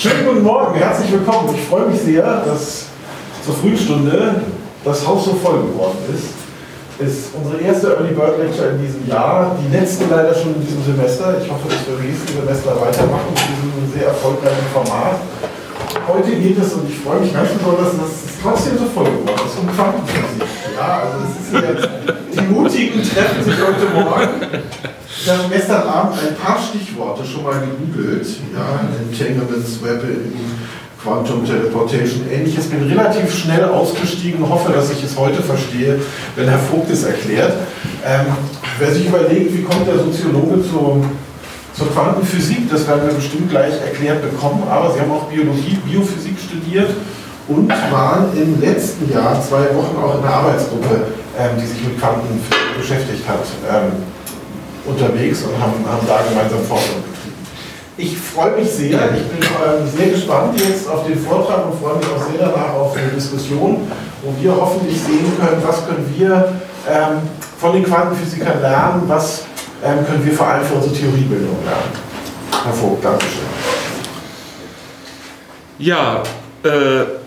Schönen guten Morgen, herzlich willkommen. Ich freue mich sehr, dass zur Frühstunde das Haus so voll geworden ist. Es ist unsere erste Early Bird Lecture in diesem Jahr, die letzte leider schon in diesem Semester. Ich hoffe, dass wir im nächsten Semester weitermachen mit diesem sehr erfolgreichen Format. Heute geht es, und ich freue mich ganz besonders, dass es trotzdem so voll geworden ist, um Quantenphysik. Ja, also es ist jetzt, Mutigen treffen sich heute Morgen. Ich habe gestern Abend ein paar Stichworte schon mal gegoogelt. Ja, Entanglements, Weapon, Quantum Teleportation, ähnliches. Bin relativ schnell ausgestiegen, hoffe, dass ich es heute verstehe, wenn Herr Vogt es erklärt. Ähm, wer sich überlegt, wie kommt der Soziologe zur, zur Quantenphysik, das werden wir bestimmt gleich erklärt bekommen, aber Sie haben auch Biologie, Biophysik studiert und waren im letzten Jahr zwei Wochen auch in einer Arbeitsgruppe, die sich mit Quanten beschäftigt hat, ähm, unterwegs und haben, haben da gemeinsam Forschung ich freue mich sehr, ich bin ähm, sehr gespannt jetzt auf den Vortrag und freue mich auch sehr danach auf eine Diskussion, wo wir hoffentlich sehen können, was können wir ähm, von den Quantenphysikern lernen, was ähm, können wir vor allem für unsere Theoriebildung lernen. Herr Vogt, Dankeschön. Ja, äh,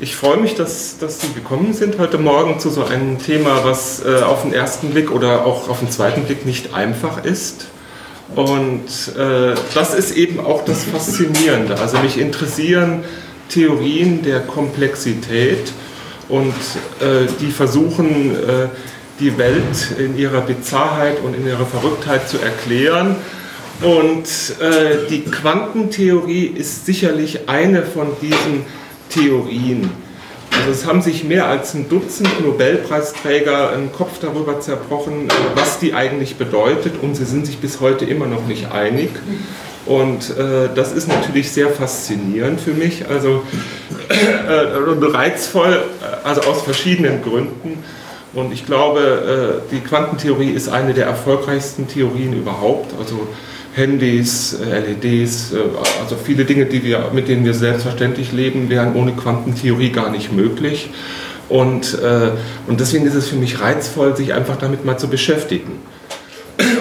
ich freue mich, dass, dass Sie gekommen sind heute Morgen zu so einem Thema, was äh, auf den ersten Blick oder auch auf den zweiten Blick nicht einfach ist. Und äh, das ist eben auch das Faszinierende. Also mich interessieren Theorien der Komplexität und äh, die versuchen, äh, die Welt in ihrer Bizarrheit und in ihrer Verrücktheit zu erklären. Und äh, die Quantentheorie ist sicherlich eine von diesen Theorien. Also es haben sich mehr als ein Dutzend Nobelpreisträger einen Kopf darüber zerbrochen, was die eigentlich bedeutet und sie sind sich bis heute immer noch nicht einig. Und äh, das ist natürlich sehr faszinierend für mich, also äh, reizvoll, also aus verschiedenen Gründen. Und ich glaube, äh, die Quantentheorie ist eine der erfolgreichsten Theorien überhaupt. Also Handys, äh, LEDs, äh, also viele Dinge, die wir, mit denen wir selbstverständlich leben, wären ohne Quantentheorie gar nicht möglich. Und, äh, und deswegen ist es für mich reizvoll, sich einfach damit mal zu beschäftigen.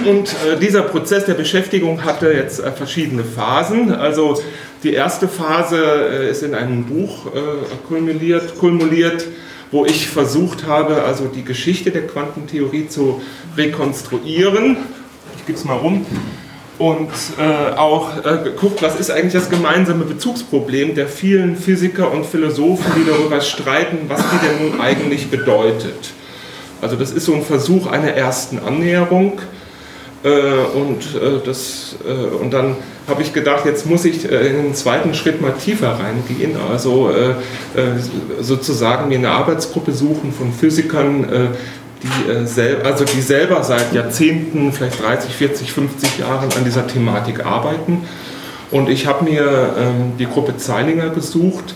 Und dieser Prozess der Beschäftigung hatte jetzt verschiedene Phasen. Also die erste Phase ist in einem Buch kumuliert, kumuliert, wo ich versucht habe, also die Geschichte der Quantentheorie zu rekonstruieren. Ich gebe es mal rum und äh, auch äh, geguckt, was ist eigentlich das gemeinsame Bezugsproblem der vielen Physiker und Philosophen, die darüber streiten, was die denn nun eigentlich bedeutet. Also das ist so ein Versuch einer ersten Annäherung. Äh, und, äh, das, äh, und dann habe ich gedacht, jetzt muss ich äh, in den zweiten Schritt mal tiefer reingehen, also sozusagen mir eine Arbeitsgruppe suchen von Physikern, die, äh, sel also die selber seit Jahrzehnten, vielleicht 30, 40, 50 Jahren an dieser Thematik arbeiten. Und ich habe mir ähm, die Gruppe Zeilinger gesucht,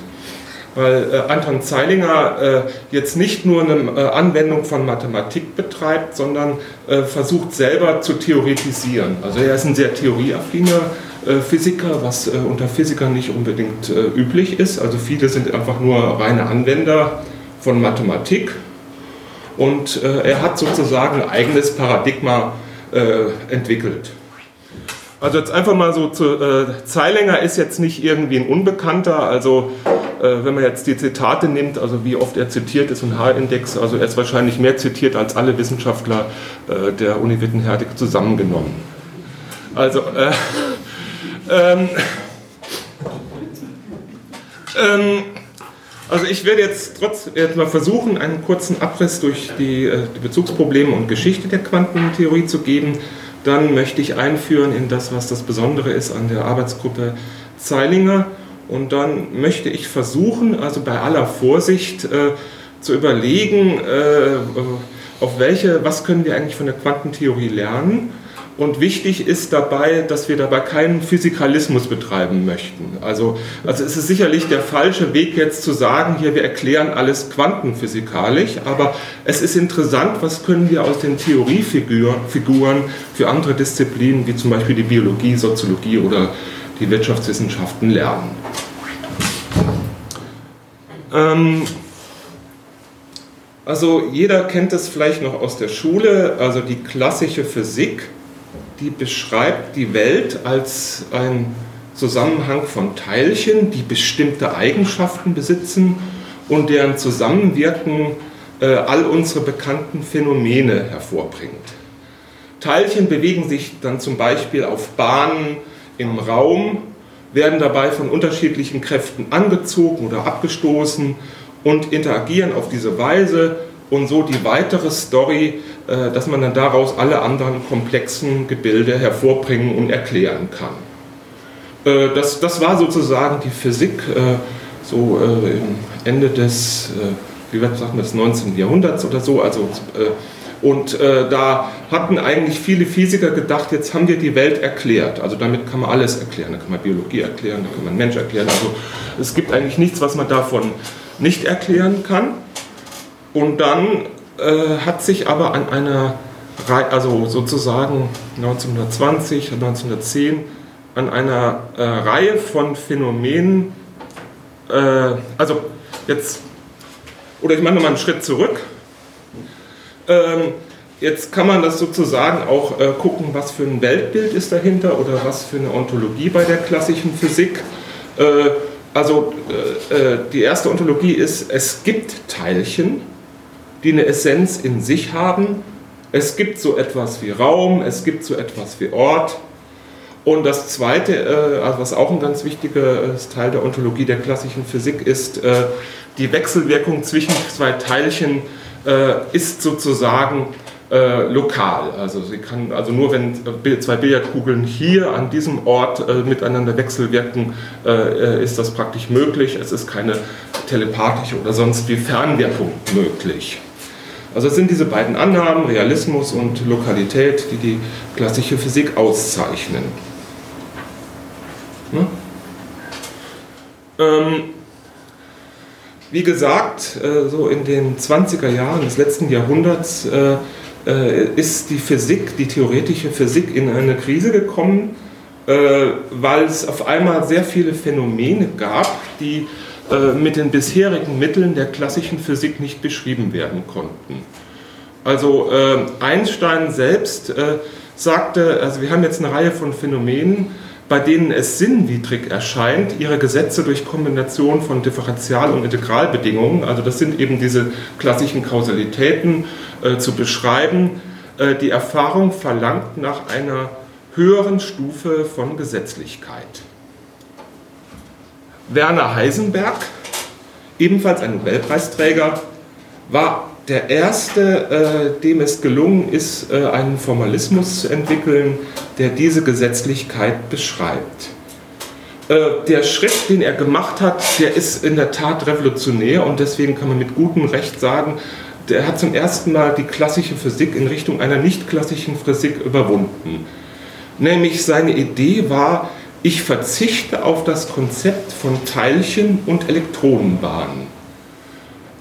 weil äh, Anton Zeilinger äh, jetzt nicht nur eine äh, Anwendung von Mathematik betreibt, sondern äh, versucht selber zu theoretisieren. Also er ist ein sehr theorieaffiner äh, Physiker, was unter Physikern nicht unbedingt üblich ist. Also viele sind einfach nur reine Anwender von Mathematik und äh, er hat sozusagen ein eigenes Paradigma äh, entwickelt. Also jetzt einfach mal so zu, äh, Zeilinger ist jetzt nicht irgendwie ein Unbekannter, also äh, wenn man jetzt die Zitate nimmt, also wie oft er zitiert ist und H-Index, also er ist wahrscheinlich mehr zitiert als alle Wissenschaftler äh, der Uni Wittenherdecke zusammengenommen. Also äh, ähm, ähm, also ich werde jetzt trotzdem jetzt mal versuchen, einen kurzen Abriss durch die, äh, die, Bezugsprobleme und Geschichte der Quantentheorie zu geben. Dann möchte ich einführen in das, was das Besondere ist an der Arbeitsgruppe Zeilinger. Und dann möchte ich versuchen, also bei aller Vorsicht, äh, zu überlegen, äh, auf welche, was können wir eigentlich von der Quantentheorie lernen und wichtig ist dabei, dass wir dabei keinen Physikalismus betreiben möchten. Also, also es ist sicherlich der falsche Weg jetzt zu sagen, hier wir erklären alles quantenphysikalisch, aber es ist interessant, was können wir aus den Theoriefiguren für andere Disziplinen, wie zum Beispiel die Biologie, Soziologie oder die Wirtschaftswissenschaften lernen. Ähm, also jeder kennt es vielleicht noch aus der Schule, also die klassische Physik die beschreibt die Welt als ein Zusammenhang von Teilchen, die bestimmte Eigenschaften besitzen und deren Zusammenwirken äh, all unsere bekannten Phänomene hervorbringt. Teilchen bewegen sich dann zum Beispiel auf Bahnen im Raum, werden dabei von unterschiedlichen Kräften angezogen oder abgestoßen und interagieren auf diese Weise und so die weitere Story, äh, dass man dann daraus alle anderen komplexen Gebilde hervorbringen und erklären kann. Äh, das, das war sozusagen die Physik äh, so Ende des, wie wird sagen, des 19. Jahrhunderts oder so. Also, und da hatten eigentlich viele Physiker gedacht, jetzt haben wir die Welt erklärt. Also damit kann man alles erklären. Da kann man Biologie erklären, da kann man Mensch erklären. Also es gibt eigentlich nichts, was man davon nicht erklären kann. Und dann äh, hat sich aber an einer, Reihe, also sozusagen 1920, 1910, an einer äh, Reihe von Phänomenen, äh, also jetzt, oder ich mache nochmal einen Schritt zurück. Ähm, jetzt kann man das sozusagen auch äh, gucken, was für ein Weltbild ist dahinter oder was für eine Ontologie bei der klassischen Physik. Äh, also äh, äh, die erste Ontologie ist, es gibt Teilchen, die eine Essenz in sich haben. Es gibt so etwas wie Raum, es gibt so etwas wie Ort. Und das Zweite, äh, also was auch ein ganz wichtiger Teil der Ontologie der klassischen Physik ist, äh, die Wechselwirkung zwischen zwei Teilchen äh, ist sozusagen lokal. Also sie kann also nur wenn zwei Billardkugeln hier an diesem Ort miteinander wechselwirken, ist das praktisch möglich. Es ist keine telepathische oder sonst wie Fernwirkung möglich. Also es sind diese beiden Annahmen, Realismus und Lokalität, die die klassische Physik auszeichnen. Hm? Ähm, wie gesagt, äh, so in den 20er Jahren des letzten Jahrhunderts äh, äh, ist die Physik, die theoretische Physik in eine Krise gekommen, äh, weil es auf einmal sehr viele Phänomene gab, die mit den bisherigen Mitteln der klassischen Physik nicht beschrieben werden konnten. Also äh, Einstein selbst äh, sagte, also wir haben jetzt eine Reihe von Phänomenen, bei denen es sinnwidrig erscheint, ihre Gesetze durch Kombination von Differential- und Integralbedingungen, also das sind eben diese klassischen Kausalitäten, äh, zu beschreiben. Äh, die Erfahrung verlangt nach einer höheren Stufe von Gesetzlichkeit. Werner Heisenberg, ebenfalls ein Nobelpreisträger, war der erste, äh, dem es gelungen ist, äh, einen Formalismus zu entwickeln, der diese Gesetzlichkeit beschreibt. Äh, der Schritt, den er gemacht hat, der ist in der Tat revolutionär und deswegen kann man mit gutem Recht sagen, der hat zum ersten Mal die klassische Physik in Richtung einer nicht klassischen Physik überwunden. Nämlich seine Idee war, ich verzichte auf das Konzept von Teilchen und Elektronenbahnen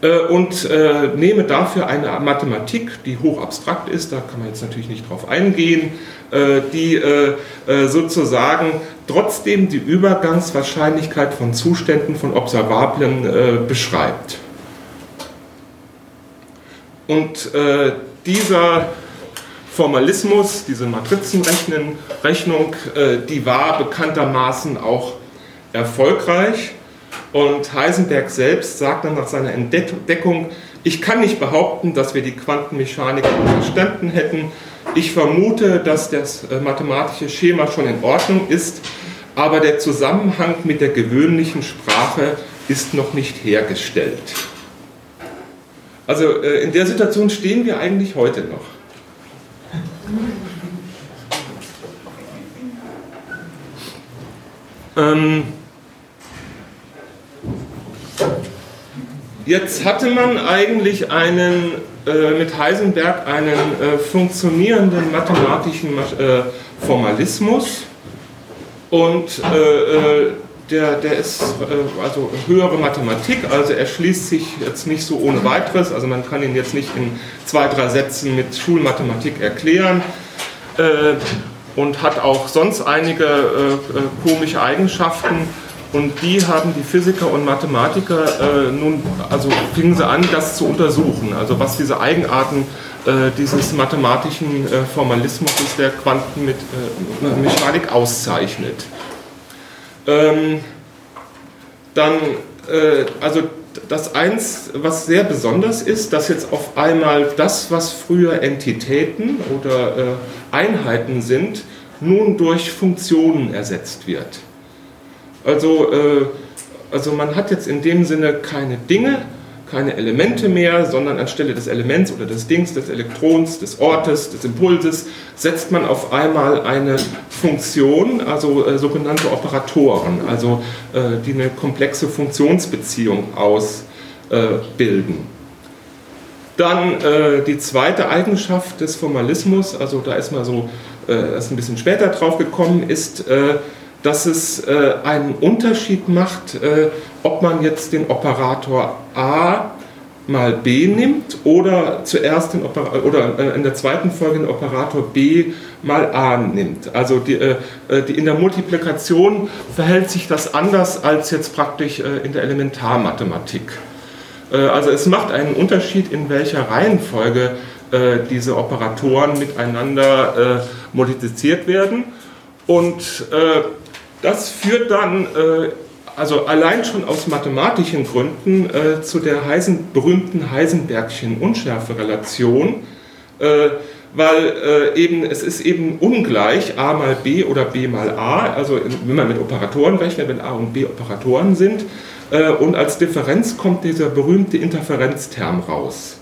äh, und äh, nehme dafür eine Mathematik, die hoch abstrakt ist, da kann man jetzt natürlich nicht drauf eingehen, äh, die sozusagen trotzdem die Übergangswahrscheinlichkeit von Zuständen von Observablen beschreibt. Und dieser Formalismus, diese Matrizenrechnung, äh, die war bekanntermaßen auch erfolgreich. Und Heisenberg selbst sagt dann nach seiner Entdeckung, ich kann nicht behaupten, dass wir die Quantenmechanik verstanden hätten. Ich vermute, dass das äh, mathematische Schema schon in Ordnung ist, aber der Zusammenhang mit der gewöhnlichen Sprache ist noch nicht hergestellt. Also äh, in der Situation stehen wir eigentlich heute noch. Ähm, jetzt hatte man eigentlich einen, äh, mit Heisenberg einen äh, funktionierenden mathematischen äh, Formalismus und äh, äh, der, der ist äh, also höhere Mathematik, also er schließt sich jetzt nicht so ohne weiteres, also man kann ihn jetzt nicht in zwei, drei Sätzen mit Schulmathematik erklären äh, und hat auch sonst einige äh, äh, komische Eigenschaften. Und die haben die Physiker und Mathematiker äh, nun, also fingen sie an, das zu untersuchen, also was diese Eigenarten äh, dieses mathematischen Formalismus der Quantenmechanik auszeichnet. Ähm, dann, äh, also das eins, was sehr besonders ist, dass jetzt auf einmal das, was früher Entitäten oder äh, Einheiten sind, nun durch Funktionen ersetzt wird. Also, äh, also man hat jetzt in dem Sinne keine Dinge, keine Elemente mehr, sondern anstelle des Elements oder des Dings, des Elektrons, des Ortes, des Impulses, setzt man auf einmal eine Funktion, also äh, sogenannte Operatoren, also äh, die eine komplexe Funktionsbeziehung ausbilden. Dann äh, die zweite Eigenschaft des Formalismus, also da ist man so äh, ist ein bisschen später drauf gekommen, ist, äh, dass es äh, einen Unterschied macht, äh, ob man jetzt den Operator A mal B nimmt oder zuerst den Operator, oder äh, in der zweiten Folge den Operator B mal A nimmt. Also die, äh, die, in der Multiplikation verhält sich das anders als jetzt praktisch in der Elementarmathematik. Also es macht einen Unterschied, in welcher Reihenfolge diese Operatoren miteinander multipliziert werden. Und das führt dann, äh, also allein schon aus mathematischen Gründen, äh, zu der Heisen, berühmten Heisenbergschen Unschärferelation, äh, weil eben, es ist eben ungleich a mal b oder b mal a, also wenn man mit Operatoren rechnet, wenn a und b Operatoren sind, und als Differenz kommt dieser berühmte Interferenzterm raus.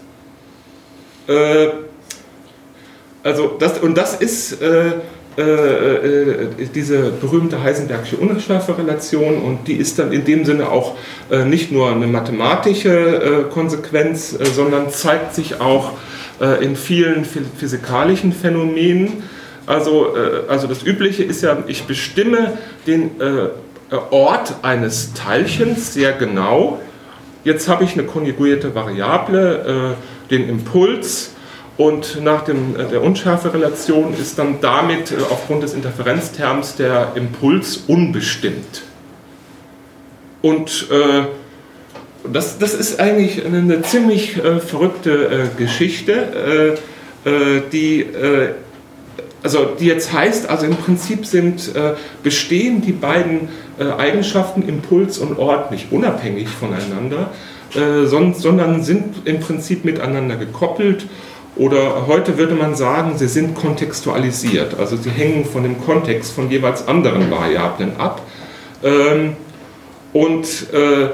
Also das, und das ist äh, äh, diese berühmte Heisenbergsche Unschärferelation und die ist dann in dem Sinne auch äh, nicht nur eine mathematische äh, Konsequenz, äh, sondern zeigt sich auch äh, in vielen physikalischen Phänomenen. Also, also das Übliche ist ja, ich bestimme den Ort eines Teilchens sehr genau. Jetzt habe ich eine konjugierte Variable, den Impuls, und nach dem, äh, der Unschärferelation ist dann damit äh, aufgrund des Interferenzterms der Impuls unbestimmt. Und äh, das, das ist eigentlich eine ziemlich äh, verrückte äh, Geschichte, äh, die, also die jetzt heißt, also im Prinzip sind, bestehen die beiden Eigenschaften Impuls und Ort nicht unabhängig voneinander, sondern sind im Prinzip miteinander gekoppelt oder heute würde man sagen, sie sind kontextualisiert, also sie hängen von dem Kontext von jeweils anderen Variablen ab. Ähm, und äh,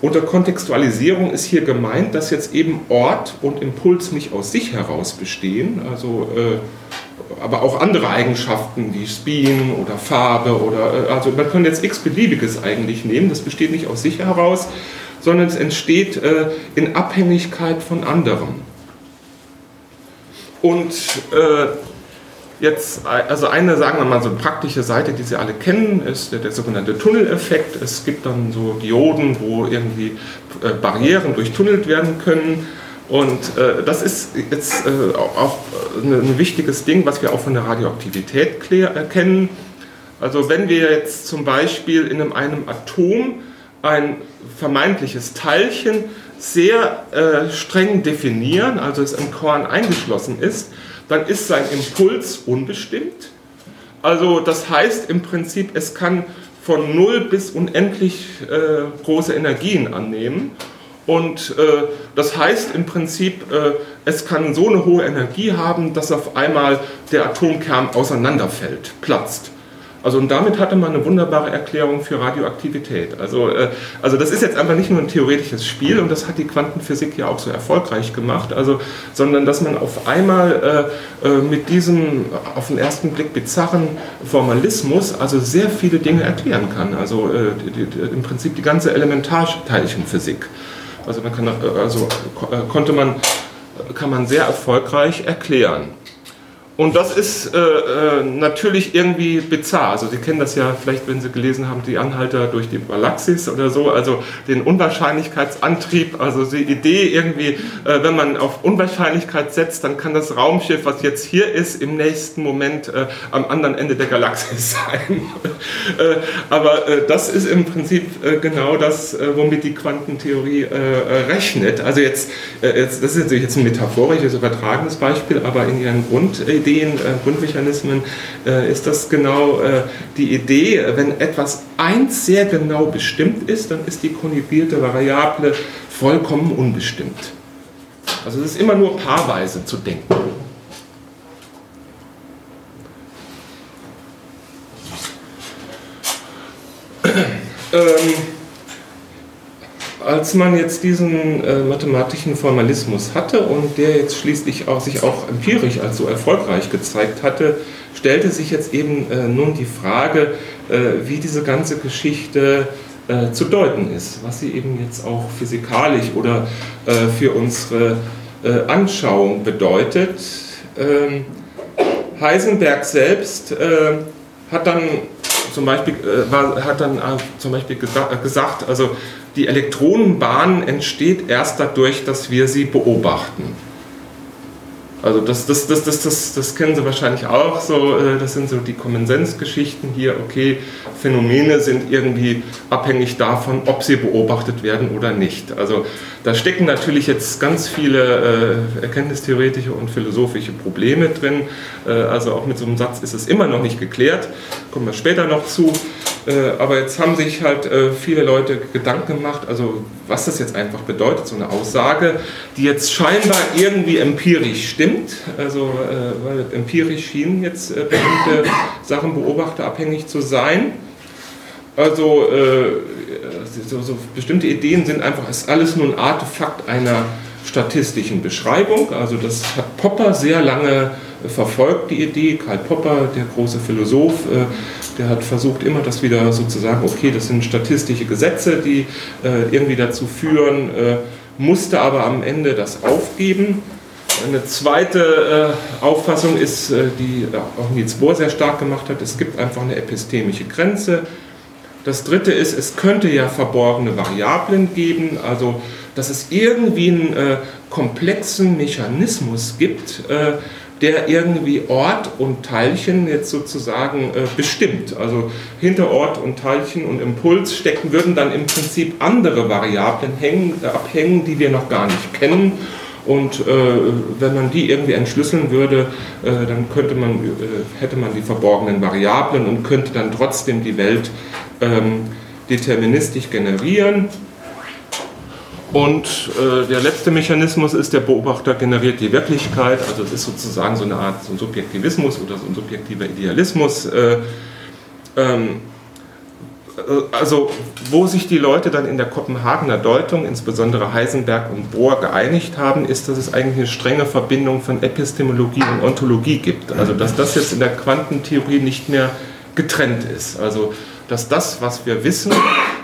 unter Kontextualisierung ist hier gemeint, dass jetzt eben Ort und Impuls nicht aus sich heraus bestehen, also, äh, aber auch andere Eigenschaften wie Spin oder Farbe oder, äh, also man kann jetzt x-beliebiges eigentlich nehmen, das besteht nicht aus sich heraus, sondern es entsteht in Abhängigkeit von anderem. Und äh, jetzt, also eine, sagen wir mal, so eine praktische Seite, die Sie alle kennen, ist der, der sogenannte Tunneleffekt. Es gibt dann so Dioden, wo irgendwie äh, Barrieren durchtunnelt werden können. Und äh, das ist jetzt äh, auch ein, wichtiges Ding, was wir auch von der Radioaktivität kennen. Also wenn wir jetzt zum Beispiel in einem Atom ein vermeintliches Teilchen sehr äh, streng definieren, also es im Korn eingeschlossen ist, dann ist sein Impuls unbestimmt. Also das heißt im Prinzip, es kann von 0 bis unendlich äh, große Energien annehmen. Und äh, das heißt im Prinzip, äh, es kann so eine hohe Energie haben, dass auf einmal der Atomkern auseinanderfällt, platzt. Also und damit hatte man eine wunderbare Erklärung für Radioaktivität. Also, äh, also das ist jetzt einfach nicht nur ein theoretisches Spiel und das hat die Quantenphysik ja auch so erfolgreich gemacht, also, sondern dass man auf einmal äh, äh, mit diesem auf den ersten Blick bizarren Formalismus also sehr viele Dinge erklären kann. Also äh, die, die, im Prinzip die ganze Elementarteilchenphysik. Also, man kann, äh, also äh, konnte man, kann man sehr erfolgreich erklären. Und das ist äh, äh, natürlich irgendwie bizarr. Also Sie kennen das ja vielleicht, wenn Sie gelesen haben, die Anhalter durch die Galaxis oder so, also den Unwahrscheinlichkeitsantrieb, also die Idee irgendwie, äh, wenn man auf Unwahrscheinlichkeit setzt, dann kann das Raumschiff, was jetzt hier ist, im nächsten Moment äh, am anderen Ende der Galaxis sein. Äh, aber das ist im Prinzip genau das, womit die Quantentheorie rechnet. Also jetzt, jetzt, das ist natürlich jetzt ein metaphorisches, übertragenes Beispiel, aber in ihren Grundideen Grundideen, äh, Grundmechanismen, äh, ist das genau äh, die Idee, wenn etwas eins sehr genau bestimmt ist, dann ist die konjugierte Variable vollkommen unbestimmt. Also es ist immer nur paarweise zu denken. ähm, als man jetzt diesen äh, mathematischen Formalismus hatte und der jetzt schließlich auch, sich auch empirisch als so erfolgreich gezeigt hatte, stellte sich jetzt eben äh, nun die Frage, äh, wie diese ganze Geschichte äh, zu deuten ist, was sie eben jetzt auch physikalisch oder äh, für unsere äh, Anschauung bedeutet. Ähm, Heisenberg selbst hat dann zum Beispiel, war, hat dann zum Beispiel gesagt, also die Elektronenbahn entsteht erst dadurch, dass wir sie beobachten. Also das, das, das, das, das, das kennen Sie wahrscheinlich auch so, äh, das sind so die Common-Sense-Geschichten hier, okay, Phänomene sind irgendwie abhängig davon, ob sie beobachtet werden oder nicht. Also da stecken natürlich jetzt ganz viele äh, erkenntnistheoretische und philosophische Probleme drin, äh, also auch mit so einem Satz ist es immer noch nicht geklärt, kommen wir später noch zu. Äh, aber jetzt haben sich halt äh, viele Leute Gedanken gemacht, also was das jetzt einfach bedeutet, so eine Aussage, die jetzt scheinbar irgendwie empirisch stimmt, also äh, weil empirisch schienen jetzt bestimmte Sachen beobachterabhängig zu sein. Also so, so bestimmte Ideen sind einfach, ist alles nur ein Artefakt einer statistischen Beschreibung. Also das hat Popper sehr lange verfolgt, die Idee. Karl Popper, der große Philosoph, der hat versucht immer das wieder sozusagen, okay, das sind statistische Gesetze, die äh, irgendwie dazu führen, äh, musste aber am Ende das aufgeben. Eine zweite äh, Auffassung ist, äh, die auch Niels Bohr sehr stark gemacht hat, es gibt einfach eine epistemische Grenze. Das dritte ist, es könnte ja verborgene Variablen geben, also dass es irgendwie einen äh, komplexen Mechanismus gibt, äh, der irgendwie Ort und Teilchen jetzt sozusagen äh, bestimmt. Also hinter Ort und Teilchen und Impuls stecken, würden dann im Prinzip andere Variablen hängen, äh, abhängen, die wir noch gar nicht kennen. Und äh, wenn man die irgendwie entschlüsseln würde, äh, dann könnte man, äh, hätte man die verborgenen Variablen und könnte dann trotzdem die Welt ähm, deterministisch generieren. Und äh, der letzte Mechanismus ist, der Beobachter generiert die Wirklichkeit. Also es ist sozusagen so eine Art so ein Subjektivismus oder so ein subjektiver Idealismus. Äh, ähm, äh, also wo sich die Leute dann in der Kopenhagener Deutung, insbesondere Heisenberg und Bohr, geeinigt haben, ist, dass es eigentlich eine strenge Verbindung von Epistemologie und Ontologie gibt. Also dass das jetzt in der Quantentheorie nicht mehr getrennt ist. Also dass das, was wir wissen,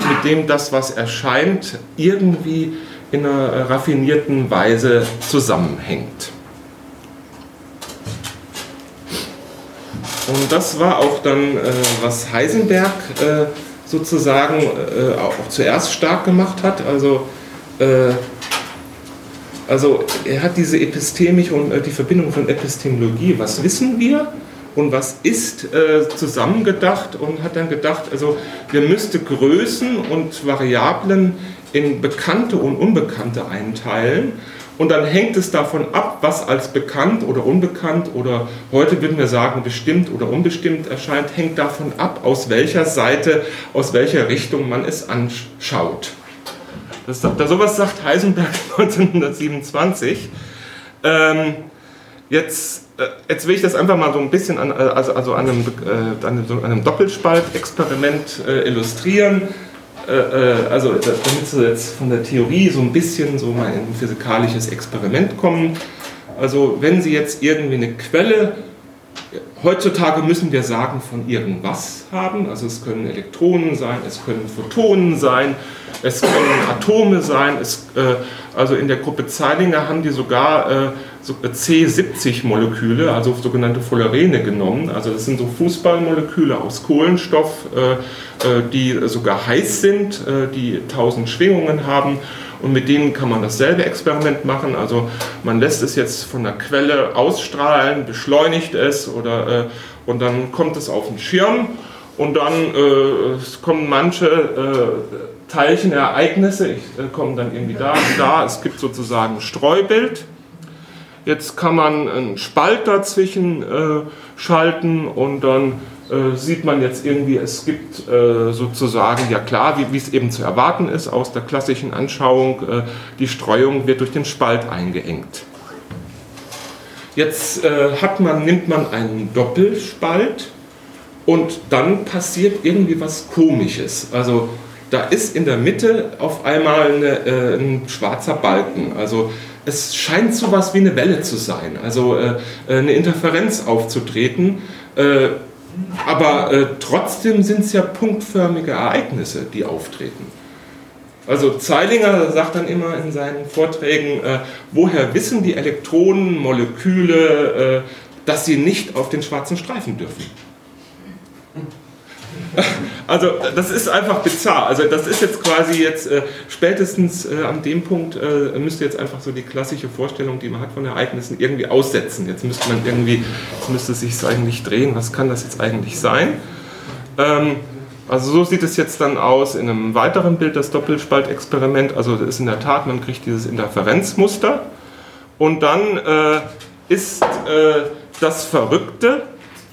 mit dem das, was erscheint, irgendwie in einer raffinierten Weise zusammenhängt. Und das war auch dann, äh, was Heisenberg äh, sozusagen äh, auch zuerst stark gemacht hat. Also, also er hat diese epistemische und die Verbindung von Epistemologie, was wissen wir, und was ist äh, zusammengedacht und hat dann gedacht, also wir müsste Größen und Variablen in bekannte und unbekannte einteilen und dann hängt es davon ab, was als bekannt oder unbekannt oder heute würden wir sagen bestimmt oder unbestimmt erscheint, hängt davon ab, aus welcher Seite, aus welcher Richtung man es anschaut. Das, da sowas sagt Heisenberg 1927. Ähm, jetzt jetzt will ich das einfach mal so ein bisschen an, äh, also, also an, einem, äh, an einem, einem Doppelspalt-Experiment äh, illustrieren. Äh, äh, also damit Sie jetzt von der Theorie so ein bisschen so mal in ein physikalisches Experiment kommen. Also wenn Sie jetzt irgendwie eine Quelle, heutzutage müssen wir sagen, von irgendwas haben, also es können Elektronen sein, es können Photonen sein, es können Atome sein, es, also in der Gruppe Zeilinger haben die sogar C70-Moleküle, also sogenannte Fullerene genommen. Also das sind so Fußballmoleküle aus Kohlenstoff, äh, äh, die sogar heiß sind, äh, die 1000 Schwingungen haben. Und mit denen kann man dasselbe Experiment machen. Also man lässt es jetzt von der Quelle ausstrahlen, beschleunigt es oder, und dann kommt es auf den Schirm und dann äh, kommen manche äh, Teilchenereignisse, ich, äh, kommen dann irgendwie da und da. Es gibt sozusagen Streubild Jetzt kann man einen Spalt dazwischen äh, schalten und dann äh, sieht man jetzt irgendwie, es gibt äh, sozusagen, ja klar, wie, es eben zu erwarten ist aus der klassischen Anschauung, äh, die Streuung wird durch den Spalt eingeengt. Jetzt äh, hat man, nimmt man einen Doppelspalt und dann passiert irgendwie was Komisches. Also da ist in der Mitte auf einmal eine, äh, ein schwarzer Balken. Also es scheint so was wie eine Welle zu sein, also eine Interferenz aufzutreten. Aber äh, trotzdem sind es ja punktförmige Ereignisse, die auftreten. Also Zeilinger sagt dann immer in seinen Vorträgen, äh, woher wissen die Elektronen, Moleküle, äh, dass sie nicht auf den schwarzen Streifen dürfen? Also das ist einfach bizarr. Also das ist jetzt quasi jetzt äh, spätestens äh, an dem Punkt äh, müsste jetzt einfach so die klassische Vorstellung, die man hat von Ereignissen, irgendwie aussetzen. Jetzt müsste man irgendwie, jetzt müsste sich eigentlich drehen. Was kann das jetzt eigentlich sein? Ähm, also so sieht es jetzt dann aus in einem weiteren Bild, das Doppelspaltexperiment. Also das ist in der Tat, man kriegt dieses Interferenzmuster und dann äh, ist äh, das Verrückte,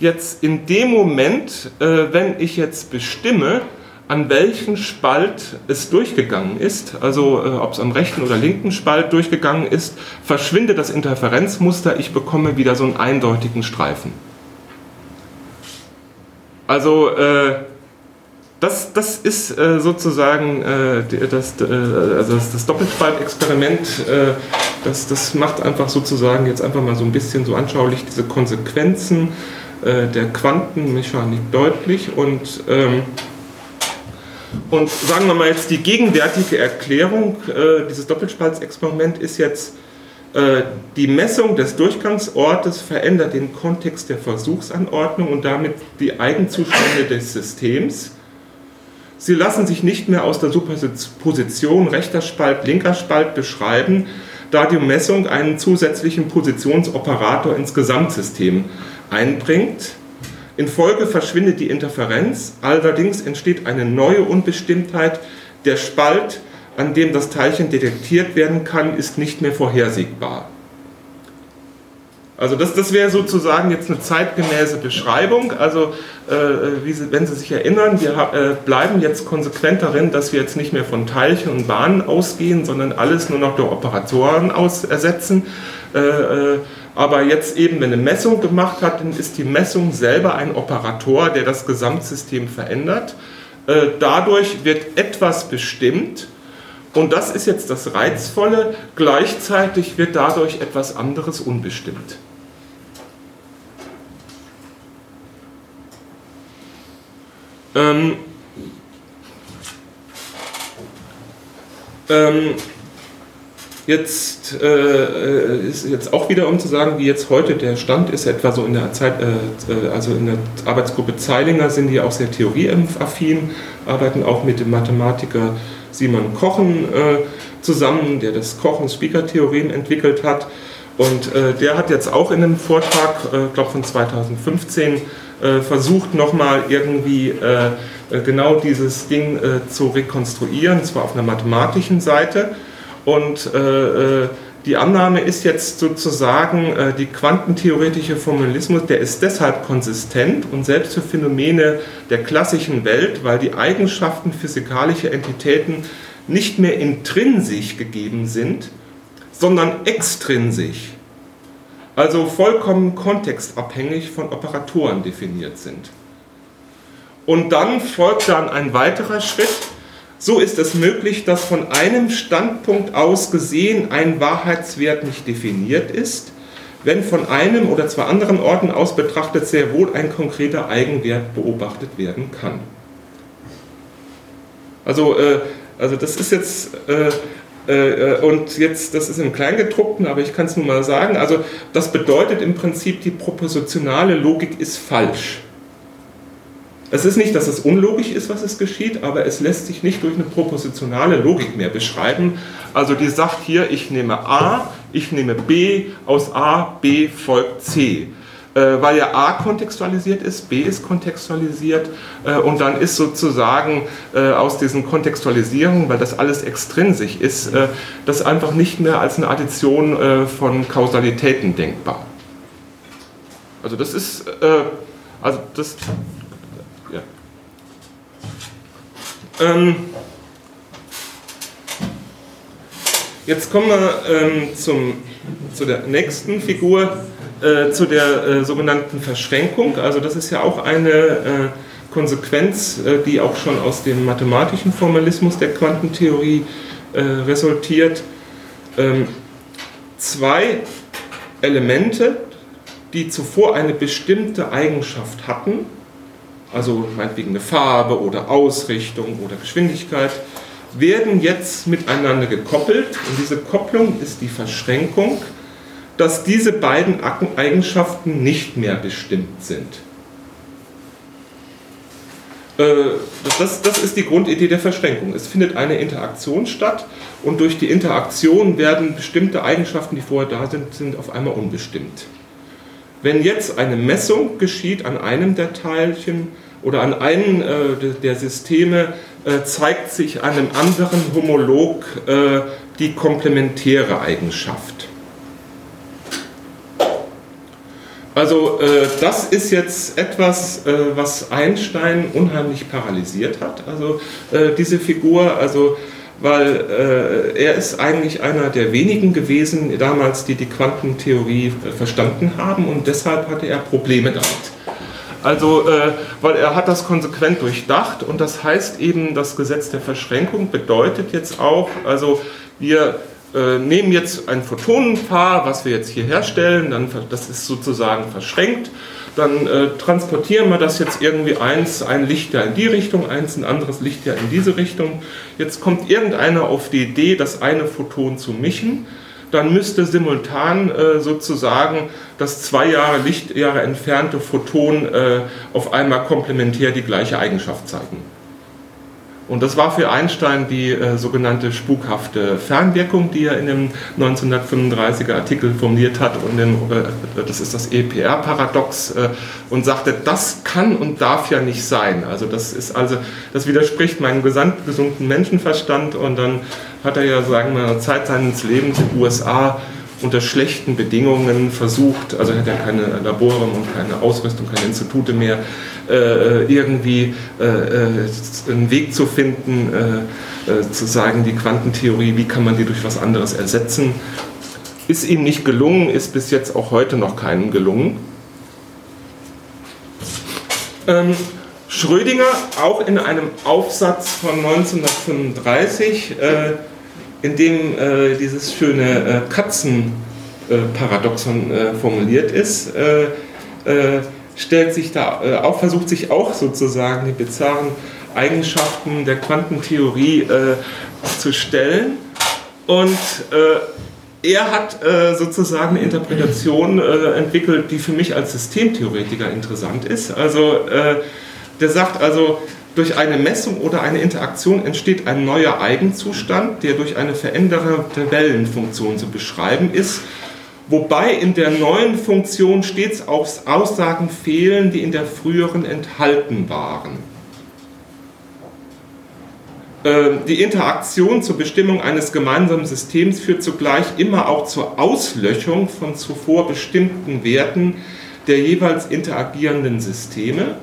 jetzt in dem Moment, äh, wenn ich jetzt bestimme, an welchen Spalt es durchgegangen ist, also äh, ob es am rechten oder linken Spalt durchgegangen ist, verschwindet das Interferenzmuster, ich bekomme wieder so einen eindeutigen Streifen. Also äh, das, das ist äh, sozusagen äh, das, äh, also das, das Doppelspaltexperiment, äh, das, das macht einfach sozusagen jetzt einfach mal so ein bisschen so anschaulich diese Konsequenzen äh, der Quantenmechanik deutlich und, ähm, und sagen wir mal jetzt die gegenwärtige Erklärung äh, dieses Doppelspaltsexperiment ist jetzt äh, die Messung des Durchgangsortes verändert den Kontext der Versuchsanordnung und damit die Eigenzustände des Systems. Sie lassen sich nicht mehr aus der Superposition rechter Spalt, linker Spalt beschreiben, da die Messung einen zusätzlichen Positionsoperator ins Gesamtsystem einbringt. In Folge verschwindet die Interferenz, allerdings entsteht eine neue Unbestimmtheit. Der Spalt, an dem das Teilchen detektiert werden kann, ist nicht mehr vorhersehbar. Also das, das wäre sozusagen jetzt eine zeitgemäße Beschreibung. Also äh, Sie, wenn Sie sich erinnern, wir äh, bleiben jetzt konsequent darin, dass wir jetzt nicht mehr von Teilchen und Bahnen ausgehen, sondern alles nur noch durch Operatoren aus ersetzen. Äh, äh aber jetzt eben, wenn eine Messung gemacht hat, dann ist die Messung selber ein Operator, der das Gesamtsystem verändert. Äh, dadurch wird etwas bestimmt und das ist jetzt das Reizvolle. Gleichzeitig wird dadurch etwas anderes unbestimmt. Ähm, ähm, Jetzt äh, ist jetzt auch wieder um zu sagen, wie jetzt heute der Stand ist, etwa so in der Zeit, äh, äh also in der Arbeitsgruppe Zeilinger sind die auch sehr theorieaffin, arbeiten auch mit dem Mathematiker Simon Kochen äh, zusammen, der das Kochen-Speaker-Theorem entwickelt hat. Und äh, der hat jetzt auch in einem Vortrag, äh, glaube von 2015, äh, versucht nochmal irgendwie genau dieses Ding zu rekonstruieren, zwar auf einer mathematischen Seite und äh, äh, die Annahme ist jetzt sozusagen, äh, die quantentheoretische Formalismus, der ist deshalb konsistent und selbst für Phänomene der klassischen Welt, weil die Eigenschaften physikalischer Entitäten nicht mehr intrinsisch gegeben sind, sondern extrinsisch, also vollkommen kontextabhängig von Operatoren definiert sind. Und dann folgt dann ein weiterer Schritt, so ist es möglich, dass von einem Standpunkt aus gesehen ein Wahrheitswert nicht definiert ist, wenn von einem oder zwei anderen Orten aus betrachtet sehr wohl ein konkreter Eigenwert beobachtet werden kann. Also, äh, also das ist jetzt, äh, äh, und jetzt, das ist im Kleingedruckten, aber ich kann es nur mal sagen, also das bedeutet im Prinzip, die propositionale Logik ist falsch. Es ist nicht, dass es unlogisch ist, was es geschieht, aber es lässt sich nicht durch eine propositionale Logik mehr beschreiben. Also die sagt hier, ich nehme A, ich nehme B, aus A, B folgt C. äh, weil ja A kontextualisiert ist, B ist kontextualisiert äh, und dann ist sozusagen äh, aus diesen Kontextualisierungen, weil das alles extrinsisch ist, äh, das einfach nicht mehr als eine Addition äh, von Kausalitäten denkbar. Also das ist, äh, also das, ja. Ähm, jetzt kommen wir ähm, zum, zu der nächsten Figur, äh, zu der äh, sogenannten Verschränkung. Also das ist ja auch eine äh, Konsequenz, äh, die auch schon aus dem mathematischen Formalismus der Quantentheorie äh, resultiert. Ähm, zwei Elemente, die zuvor eine bestimmte Eigenschaft hatten, also meinetwegen eine Farbe oder Ausrichtung oder Geschwindigkeit, werden jetzt miteinander gekoppelt und diese Kopplung ist die Verschränkung dass diese beiden Eigenschaften nicht mehr bestimmt sind. Äh, das, das, ist die Grundidee der Verschränkung. Es findet eine Interaktion statt und durch die Interaktion werden bestimmte Eigenschaften, die vorher da sind, sind auf einmal unbestimmt. Wenn jetzt eine Messung geschieht an einem der Teilchen oder an einem äh, der Systeme, äh, zeigt sich einem anderen Homolog äh, die komplementäre Eigenschaft. Also das ist jetzt etwas, was Einstein unheimlich paralysiert hat. Also diese Figur, also weil er ist eigentlich einer der wenigen gewesen damals, die die Quantentheorie verstanden haben und deshalb hatte er Probleme damit. Also, äh, weil er hat das konsequent durchdacht und das heißt eben, das Gesetz der Verschränkung bedeutet jetzt auch, also wir äh, nehmen jetzt ein Photonenpaar, was wir jetzt hier herstellen, dann, das ist sozusagen verschränkt, dann äh, transportieren wir das jetzt irgendwie eins, ein Lichtjahr in die Richtung, eins ein anderes Lichtjahr in diese Richtung. Jetzt kommt irgendeiner auf die Idee, das eine Photon zu mischen, dann müsste simultan äh, sozusagen das zwei Jahre Lichtjahre entfernte Photon äh, auf einmal komplementär die gleiche Eigenschaft zeigen. Und das war für Einstein die äh, sogenannte spukhafte Fernwirkung, die er in dem 1935er Artikel formuliert hat. Und den, äh, das ist das EPR-Paradox äh, und sagte, das kann und darf ja nicht sein. Also das ist also, das widerspricht meinem gesamtgesunden Menschenverstand. Und dann hat er ja, sagen wir, Zeit seines Lebens in den USA unter schlechten Bedingungen versucht, also hat er keine Labore und keine Ausrüstung, keine Institute mehr, äh, irgendwie äh, äh, einen Weg zu finden, zu sagen, die Quantentheorie, wie kann man die durch was anderes ersetzen. Ist ihm nicht gelungen, ist bis jetzt auch heute noch keinem gelungen. Ähm, Schrödinger, auch in einem Aufsatz von 1935, äh, in dem äh, dieses schöne äh, Katzenparadoxon formuliert ist, stellt sich da äh, auch, versucht sich auch sozusagen die bizarren Eigenschaften der Quantentheorie äh, zu stellen. Und äh, er hat äh, sozusagen eine Interpretation äh, entwickelt, die für mich als Systemtheoretiker interessant ist. Also äh, der sagt also, durch eine Messung oder eine Interaktion entsteht ein neuer Eigenzustand, der durch eine veränderte Wellenfunktion zu beschreiben ist wobei in der neuen Funktion stets auch Aussagen fehlen, die in der früheren enthalten waren. Ähm, die Interaktion zur Bestimmung eines gemeinsamen Systems führt zugleich immer auch zur Auslöschung von zuvor bestimmten Werten der jeweils interagierenden Systeme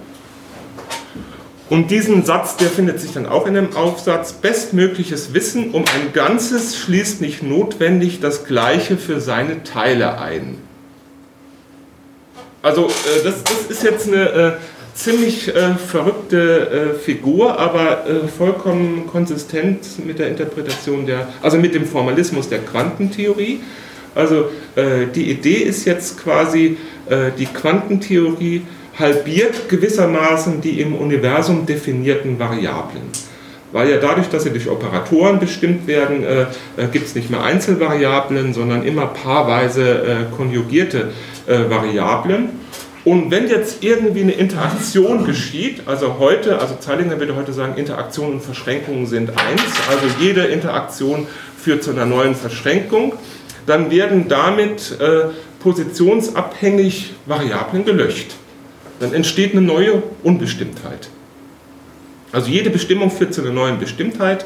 und diesen Satz, der findet sich dann auch in dem Aufsatz. Bestmögliches Wissen um ein Ganzes schließt nicht notwendig das Gleiche für seine Teile ein. Also äh, das, das, ist jetzt eine äh, ziemlich äh, verrückte äh, Figur, aber äh, vollkommen konsistent mit der Interpretation der, also mit dem Formalismus der Quantentheorie. Also äh, die Idee ist jetzt quasi die Quantentheorie halbiert gewissermaßen die im Universum definierten Variablen. Weil ja dadurch, dass sie durch Operatoren bestimmt werden, äh, äh, gibt es nicht mehr Einzelvariablen, sondern immer paarweise äh, konjugierte äh, Variablen. Und wenn jetzt irgendwie eine Interaktion geschieht, also heute, also Zeilinger würde heute sagen, Interaktion und Verschränkungen sind eins, also jede Interaktion führt zu einer neuen Verschränkung, dann werden damit äh, positionsabhängig Variablen gelöscht. Dann entsteht eine neue Unbestimmtheit. Also jede Bestimmung führt zu einer neuen Bestimmtheit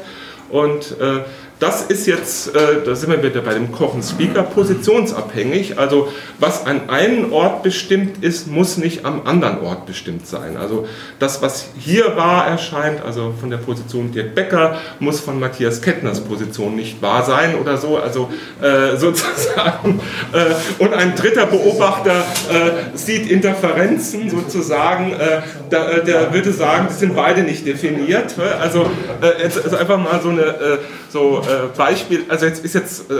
und äh, das ist jetzt, äh, da sind wir wieder bei dem Kochen Speaker, positionsabhängig. Also was an einem Ort bestimmt ist, muss nicht am anderen Ort bestimmt sein. Also das, was hier wahr erscheint, also von der Position Dirk Becker, muss von Matthias Kettners Position nicht wahr sein oder so. Also äh, sozusagen. Äh, und ein dritter Beobachter äh, sieht Interferenzen sozusagen. Äh, da, äh, der würde sagen, die sind beide nicht definiert. Also jetzt ist einfach mal so eine so Beispiel, also jetzt ist jetzt. Äh,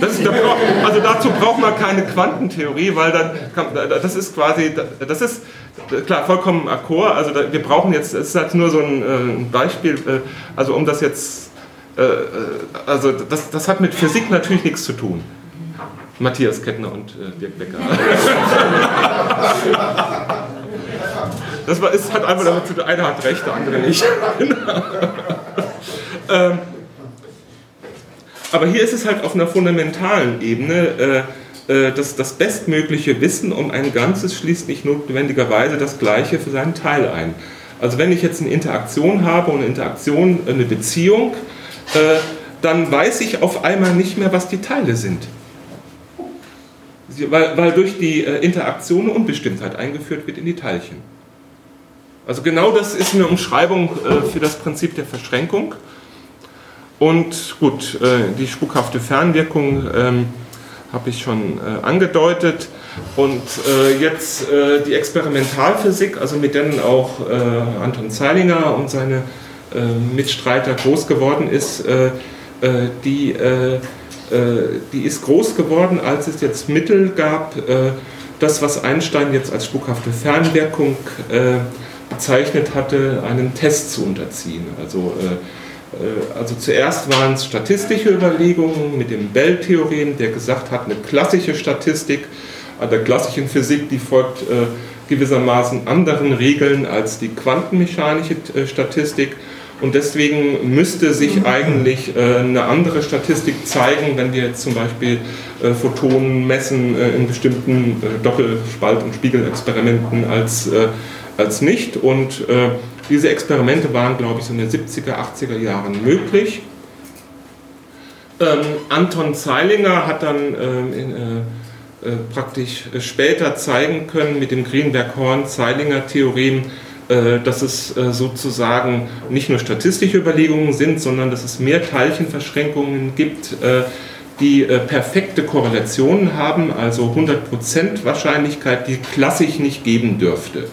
das ist, also dazu braucht man keine Quantentheorie, weil dann kann, das ist quasi, das ist klar vollkommen akkord. Also wir brauchen jetzt, es ist halt nur so ein, äh, Beispiel, äh, also um das jetzt, äh, äh, also das, das hat mit Physik natürlich nichts zu tun. Matthias Kettner und Dirk Becker. Das war, ist, hat einfach damit zu tun, einer hat recht, der andere nicht. Ähm, aber hier ist es halt auf einer fundamentalen Ebene. Äh, äh, das, das bestmögliche Wissen um ein Ganzes schließt nicht notwendigerweise das Gleiche für seinen Teil ein. Also wenn ich jetzt eine Interaktion habe und eine Interaktion, eine Beziehung, äh, dann weiß ich auf einmal nicht mehr, was die Teile sind. Weil, weil durch die Interaktion eine Unbestimmtheit eingeführt wird in die Teilchen. Also genau das ist eine Umschreibung für das Prinzip der Verschränkung. Und gut, äh, die spukhafte Fernwirkung ähm, habe ich schon äh, angedeutet. Und äh, jetzt äh, die Experimentalphysik, also mit denen auch äh, Anton Zeilinger und seine äh, Mitstreiter groß geworden ist, die, die ist groß geworden, als es jetzt Mittel gab, das, was Einstein jetzt als spukhafte Fernwirkung bezeichnet hatte, einen Test zu unterziehen. Also also zuerst waren es statistische Überlegungen mit dem Bell-Theorem, der gesagt hat, eine klassische Statistik an der klassischen Physik, die folgt äh, gewissermaßen anderen Regeln als die quantenmechanische äh, Statistik. Und deswegen müsste sich eigentlich eine andere Statistik zeigen, wenn wir jetzt zum Beispiel Photonen messen in bestimmten Doppelspalt- und Spiegelexperimenten als, als nicht. Und diese Experimente waren, glaube ich, so in den 70er, 80er Jahren möglich. Ähm, Anton Zeilinger hat dann ähm, in, äh, äh, praktisch später zeigen können mit dem Greenberg-Horn-Zeilinger-Theorem, äh, dass es äh, sozusagen nicht nur statistische Überlegungen sind, sondern dass es mehr Teilchenverschränkungen gibt, äh, die äh, perfekte Korrelationen haben, also 100% Wahrscheinlichkeit, die klassisch nicht geben dürfte.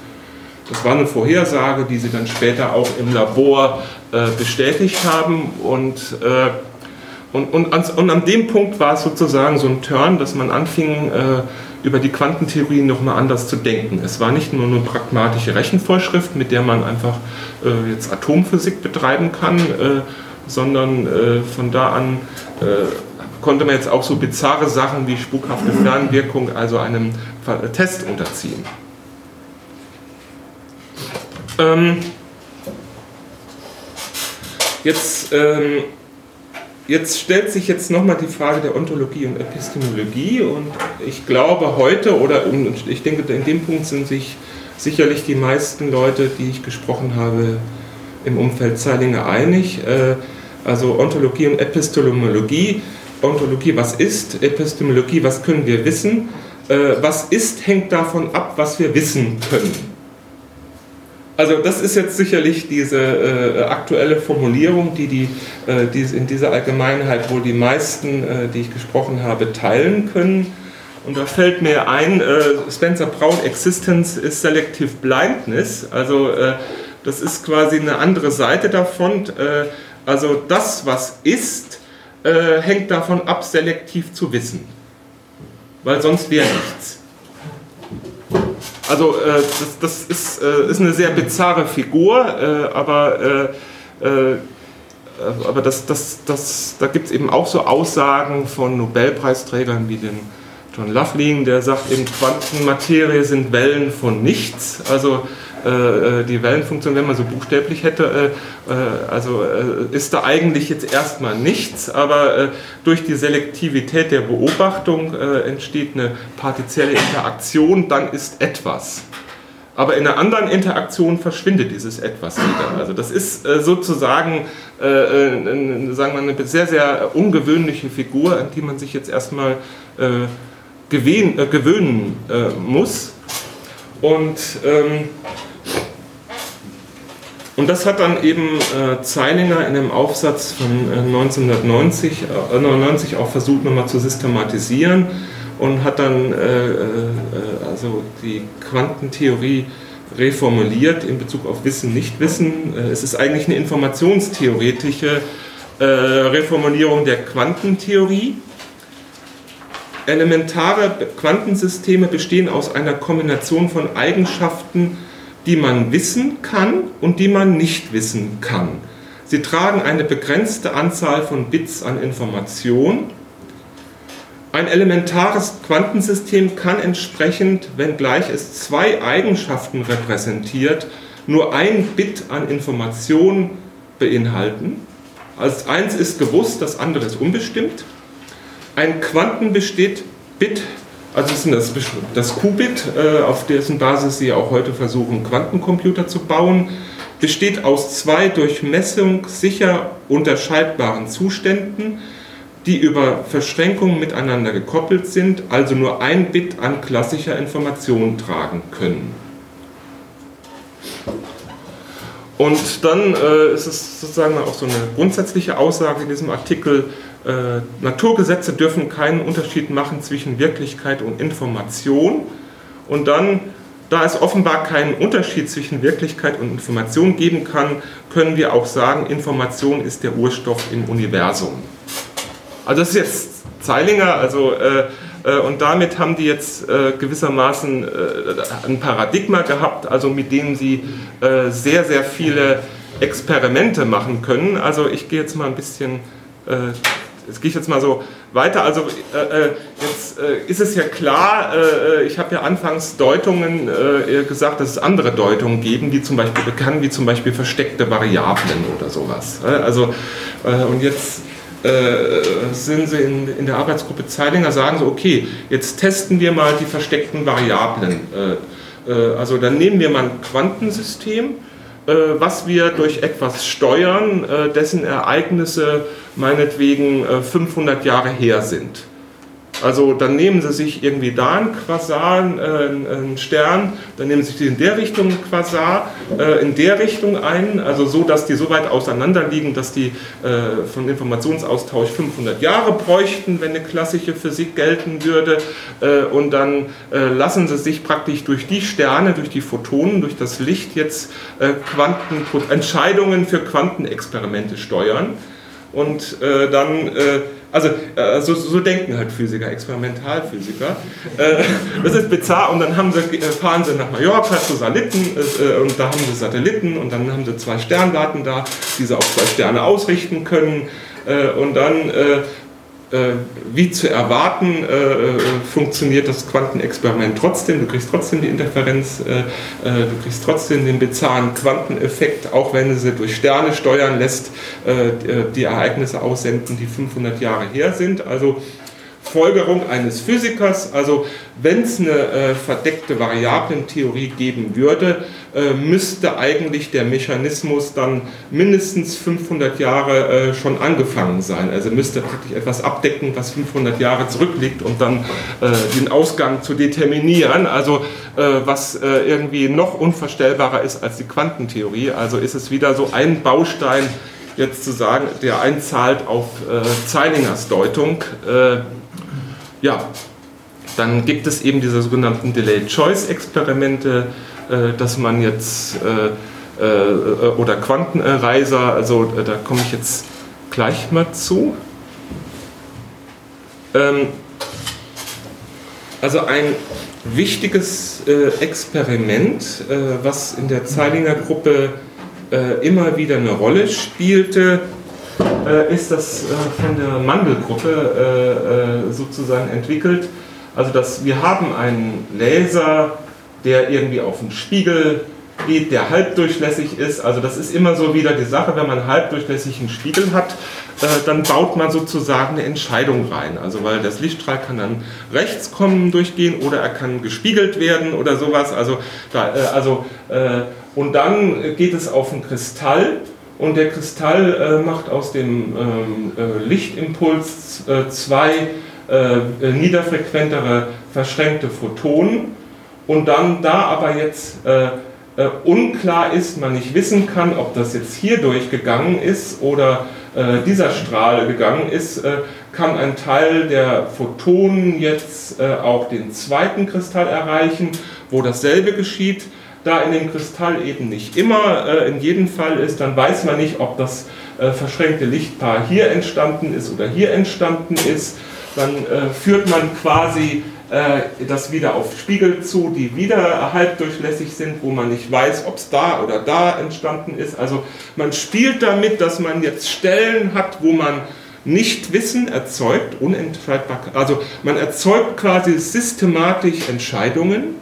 Das war eine Vorhersage, die sie dann später auch im Labor äh, bestätigt haben. Und, äh, und, und, ans, und, an dem Punkt war es sozusagen so ein Turn, dass man anfing, äh, über die Quantentheorie nochmal anders zu denken. Es war nicht nur eine pragmatische Rechenvorschrift, mit der man einfach äh, jetzt Atomphysik betreiben kann, äh, sondern äh, von da an konnte man jetzt auch so bizarre Sachen wie spukhafte Fernwirkung, also einem Test unterziehen. Ähm, jetzt, ähm, jetzt stellt sich jetzt nochmal die Frage der Ontologie und Epistemologie und ich glaube heute, oder ich denke, in dem Punkt sind sich sicherlich die meisten Leute, die ich gesprochen habe, im Umfeld Zeilinger einig. Äh, also Ontologie und Epistemologie. Ontologie, was ist? Epistemologie, was können wir wissen? Äh, was ist, hängt davon ab, was wir wissen können. Also das ist jetzt sicherlich diese äh, aktuelle Formulierung, die, die, äh, die in dieser Allgemeinheit wohl die meisten, äh, die ich gesprochen habe, teilen können. Und da fällt mir ein, äh, Spencer Brown Existence is Selective Blindness. Also äh, das ist quasi eine andere Seite davon. Äh, also das, was ist, hängt davon ab, selektiv zu wissen. Weil sonst wäre nichts. Also äh, das, das ist, äh, ist, eine sehr bizarre Figur, äh, aber, äh, äh, aber das, das, das, da gibt es eben auch so Aussagen von Nobelpreisträgern wie dem John Loveling, der sagt eben, Quantenmaterie sind Wellen von nichts. Also äh, die Wellenfunktion, wenn man so buchstäblich hätte, äh, äh also äh, ist da eigentlich jetzt erstmal nichts, aber äh, durch die Selektivität der Beobachtung entsteht eine partielle Interaktion, dann ist etwas. Aber in einer anderen Interaktion verschwindet dieses Etwas wieder. Also das ist sozusagen sagen wir, eine sehr, sehr ungewöhnliche Figur, an die man sich jetzt erstmal gewöhnen muss. Und ähm, und das hat dann eben äh, Zeilinger in einem Aufsatz von äh, 1990 äh, 99 auch versucht nochmal zu systematisieren und hat dann äh, äh, also die Quantentheorie reformuliert in Bezug auf Wissen, Nichtwissen. Äh, es ist eigentlich eine informationstheoretische Reformulierung der Quantentheorie. Elementare Quantensysteme bestehen aus einer Kombination von Eigenschaften, die man wissen kann und die man nicht wissen kann. Sie tragen eine begrenzte Anzahl von Bits an Information. Ein elementares Quantensystem kann entsprechend, wenngleich es zwei Eigenschaften repräsentiert, nur ein Bit an Information beinhalten. Als eins ist gewusst, das andere ist unbestimmt. Ein Quanten besteht Bit also ist das, das Qubit, äh, auf dessen Basis Sie auch heute versuchen, Quantencomputer zu bauen, besteht aus zwei durch Messung sicher unterscheidbaren Zuständen, die über Verschränkungen miteinander gekoppelt sind, also nur ein Bit an klassischer Information tragen können. Und dann äh, ist es sozusagen auch so eine grundsätzliche Aussage in diesem Artikel, äh, Naturgesetze dürfen keinen Unterschied machen zwischen Wirklichkeit und Information. Und dann, da es offenbar keinen Unterschied zwischen Wirklichkeit und Information geben kann, können wir auch sagen, Information ist der Urstoff im Universum. Also das ist jetzt Zeilinger, also äh, äh, und damit haben die jetzt äh, gewissermaßen äh, ein Paradigma gehabt, also mit dem sie äh, sehr, sehr viele Experimente machen können. Also ich gehe jetzt mal ein bisschen äh, Jetzt gehe ich jetzt mal so weiter. Also äh, äh, jetzt äh, ist es ja klar, äh, ich habe ja anfangs Deutungen äh, gesagt, dass es andere Deutungen geben, die zum Beispiel bekannt, wie zum Beispiel versteckte Variablen oder sowas. Also äh, und jetzt sind sie in, in, der Arbeitsgruppe Zeilinger, sagen so, okay, jetzt testen wir mal die versteckten Variablen. also dann nehmen wir mal ein Quantensystem äh, was wir durch etwas steuern, äh, dessen Ereignisse meinetwegen 500 äh, Jahre her sind. Also dann nehmen Sie sich irgendwie da einen Quasar, äh, einen Stern, dann nehmen Sie sich in der Richtung einen Quasar, äh, in der Richtung ein, also so, dass die so weit auseinander liegen, dass die äh, von Informationsaustausch 500 Jahre bräuchten, wenn eine klassische Physik gelten würde. Äh, und dann lassen Sie sich praktisch durch die Sterne, durch die Photonen, durch das Licht jetzt Quanten Entscheidungen für Quantenexperimente steuern. Und dann also äh, so, so, denken halt Physiker, Experimentalphysiker. Äh, das ist bizarr und dann haben sie, äh, fahren sie nach Mallorca zu Satelliten äh, und da haben sie Satelliten und dann haben sie zwei Sternwarten da, die sie auf zwei Sterne ausrichten können äh, und dann äh, äh, wie zu erwarten, äh, äh, funktioniert das Quantenexperiment trotzdem. Du kriegst trotzdem die Interferenz, äh, äh du kriegst trotzdem den bizarren Quanteneffekt, auch wenn du sie durch Sterne steuern lässt, äh, die Ereignisse aussenden, die 500 Jahre her sind. Also Folgerung eines Physikers, also wenn es eine äh, verdeckte Variablentheorie geben würde, äh, müsste eigentlich der Mechanismus dann mindestens 500 Jahre äh, schon angefangen sein. Also müsste praktisch etwas abdecken, was 500 Jahre zurückliegt, um dann äh, den Ausgang zu determinieren. Also äh, was äh, irgendwie noch unvorstellbarer ist als die Quantentheorie. Also ist es wieder so ein Baustein, jetzt zu sagen, der einzahlt auf Zeilingers Deutung ja, dann gibt es eben diese sogenannten Delayed Choice Experimente, äh, dass man jetzt äh, äh, oder Quantenreiser, also da komme ich jetzt gleich mal zu. Ähm, also ein wichtiges Experiment, was in der Zeilinger Gruppe immer wieder eine Rolle spielte, äh, ist das äh, von der Mandelgruppe äh, äh, sozusagen entwickelt. Also dass wir haben einen Laser, der irgendwie auf einen Spiegel geht, der halbdurchlässig ist. Also das ist immer so wieder die Sache, wenn man halbdurchlässigen Spiegel hat, äh, dann baut man sozusagen eine Entscheidung rein. Also weil das Lichtstrahl kann dann rechts kommen, durchgehen oder er kann gespiegelt werden oder sowas. Also, da, äh, also äh, und dann geht es auf den Kristall und der Kristall macht aus dem ähm, Lichtimpuls zwei niederfrequentere verschränkte Photonen und dann da aber jetzt äh, unklar ist, man nicht wissen kann, ob das jetzt hier durchgegangen ist oder äh, dieser Strahl gegangen ist, äh, kann ein Teil der Photonen jetzt äh, auch den zweiten Kristall erreichen, wo dasselbe geschieht. Da in dem Kristall eben nicht immer äh, in jedem Fall ist, dann weiß man nicht, ob das äh, verschränkte Lichtpaar hier entstanden ist oder hier entstanden ist. Dann führt man quasi äh, das wieder auf Spiegel zu, die wieder halbdurchlässig sind, wo man nicht weiß, ob es da oder da entstanden ist. Also man spielt damit, dass man jetzt Stellen hat, wo man nicht Wissen erzeugt, unentscheidbar, also man erzeugt quasi systematisch Entscheidungen,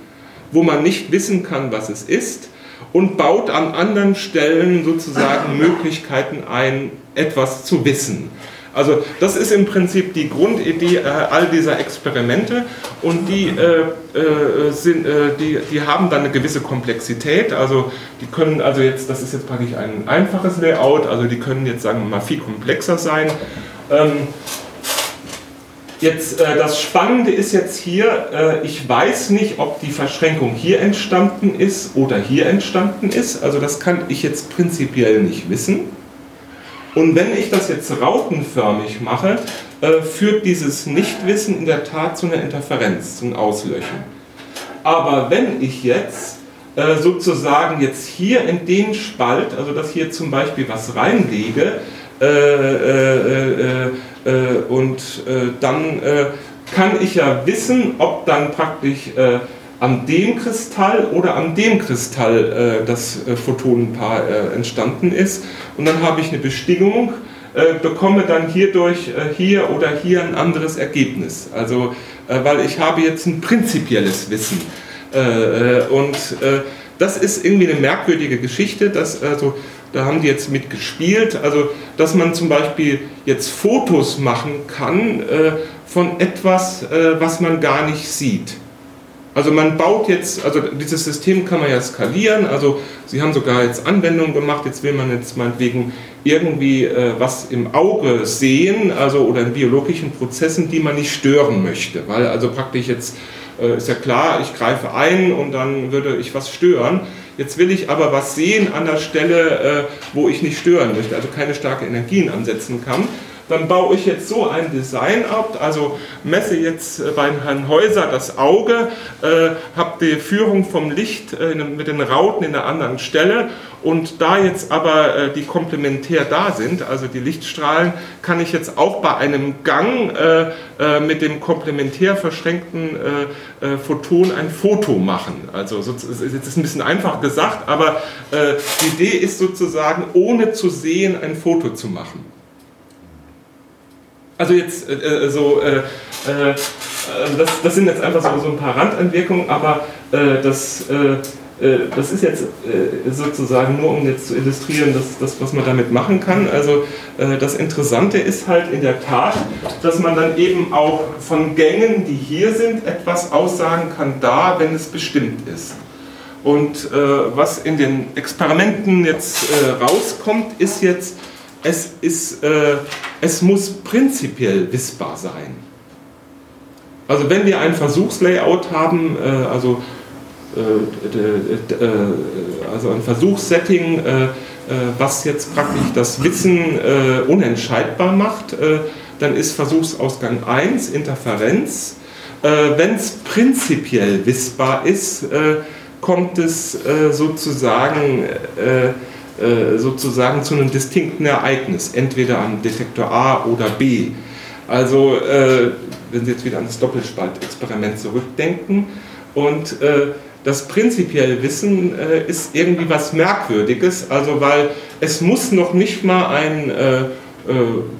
wo man nicht wissen kann, was es ist und baut an anderen Stellen sozusagen Möglichkeiten ein, etwas zu wissen. Also das ist im Prinzip die Grundidee äh, all dieser Experimente und die, äh, äh, sind, äh, die, die haben dann eine gewisse Komplexität. Also die können, also jetzt, das ist jetzt praktisch ein einfaches Layout, also die können jetzt sagen wir mal viel komplexer sein. Ähm, Jetzt, äh, das Spannende ist jetzt hier, äh, ich weiß nicht, ob die Verschränkung hier entstanden ist oder hier entstanden ist. Also das kann ich jetzt prinzipiell nicht wissen. Und wenn ich das jetzt rautenförmig mache, äh, führt dieses Nichtwissen in der Tat zu einer Interferenz, zu einem Auslöchen. Aber wenn ich jetzt äh, sozusagen jetzt hier in den Spalt, also dass hier zum Beispiel was reinlege, äh, äh, äh, äh und dann kann ich ja wissen, ob dann praktisch an dem Kristall oder an dem Kristall äh, das äh, Photonenpaar äh, entstanden ist. Und dann habe ich eine Bestimmung, äh, bekomme dann hierdurch äh, hier oder hier ein anderes Ergebnis. Also, äh, weil ich habe jetzt ein prinzipielles Wissen. und das ist irgendwie eine merkwürdige Geschichte, dass also da haben die jetzt mit gespielt, also dass man zum Beispiel jetzt Fotos machen kann von etwas, was man gar nicht sieht. Also man baut jetzt, also dieses System kann man ja skalieren, also Sie haben sogar jetzt Anwendungen gemacht, jetzt will man jetzt meinetwegen irgendwie äh, was im Auge sehen, also oder in biologischen Prozessen, die man nicht stören möchte, weil also praktisch jetzt äh, ist ja klar, ich greife ein und dann würde ich was stören. Jetzt will ich aber was sehen an der Stelle, äh, wo ich nicht stören möchte, also keine starke Energien ansetzen kann dann baue ich jetzt so ein Design ab, also messe jetzt äh, bei Herrn Häuser das Auge, äh, habe die Führung vom Licht äh, mit den Rauten in einer anderen Stelle und da jetzt aber äh, die komplementär da sind, also die Lichtstrahlen, kann ich jetzt auch bei einem Gang äh, äh, mit dem komplementär verschränkten Photon ein Foto machen. Also das ist ein bisschen einfach gesagt, aber die Idee ist sozusagen, ohne zu sehen, ein Foto zu machen. Also jetzt äh, äh, so, äh, äh, das, das, sind jetzt einfach so, so ein paar Randentwirkungen, aber äh, das, äh, das ist jetzt sozusagen nur, um jetzt zu illustrieren, das, das, was man damit machen kann. Also das Interessante ist halt in der Tat, dass man dann eben auch von Gängen, die hier sind, etwas aussagen kann da, wenn es bestimmt ist. Und was in den Experimenten jetzt rauskommt, ist jetzt, es, ist, äh, es muss prinzipiell wissbar sein. Also wenn wir ein Versuchslayout haben, äh, also, äh, äh also ein Versuchssetting, äh, äh, was jetzt praktisch das Wissen unentscheidbar macht, dann ist Versuchsausgang 1 Interferenz. wenn es prinzipiell wissbar ist, kommt es sozusagen sozusagen zu einem distinkten Ereignis, entweder am Detektor A oder B. Also, äh, wenn Sie jetzt wieder an das Doppelspaltexperiment zurückdenken und äh, das prinzipielle Wissen äh, ist irgendwie was Merkwürdiges, also weil es muss noch nicht mal ein äh, äh,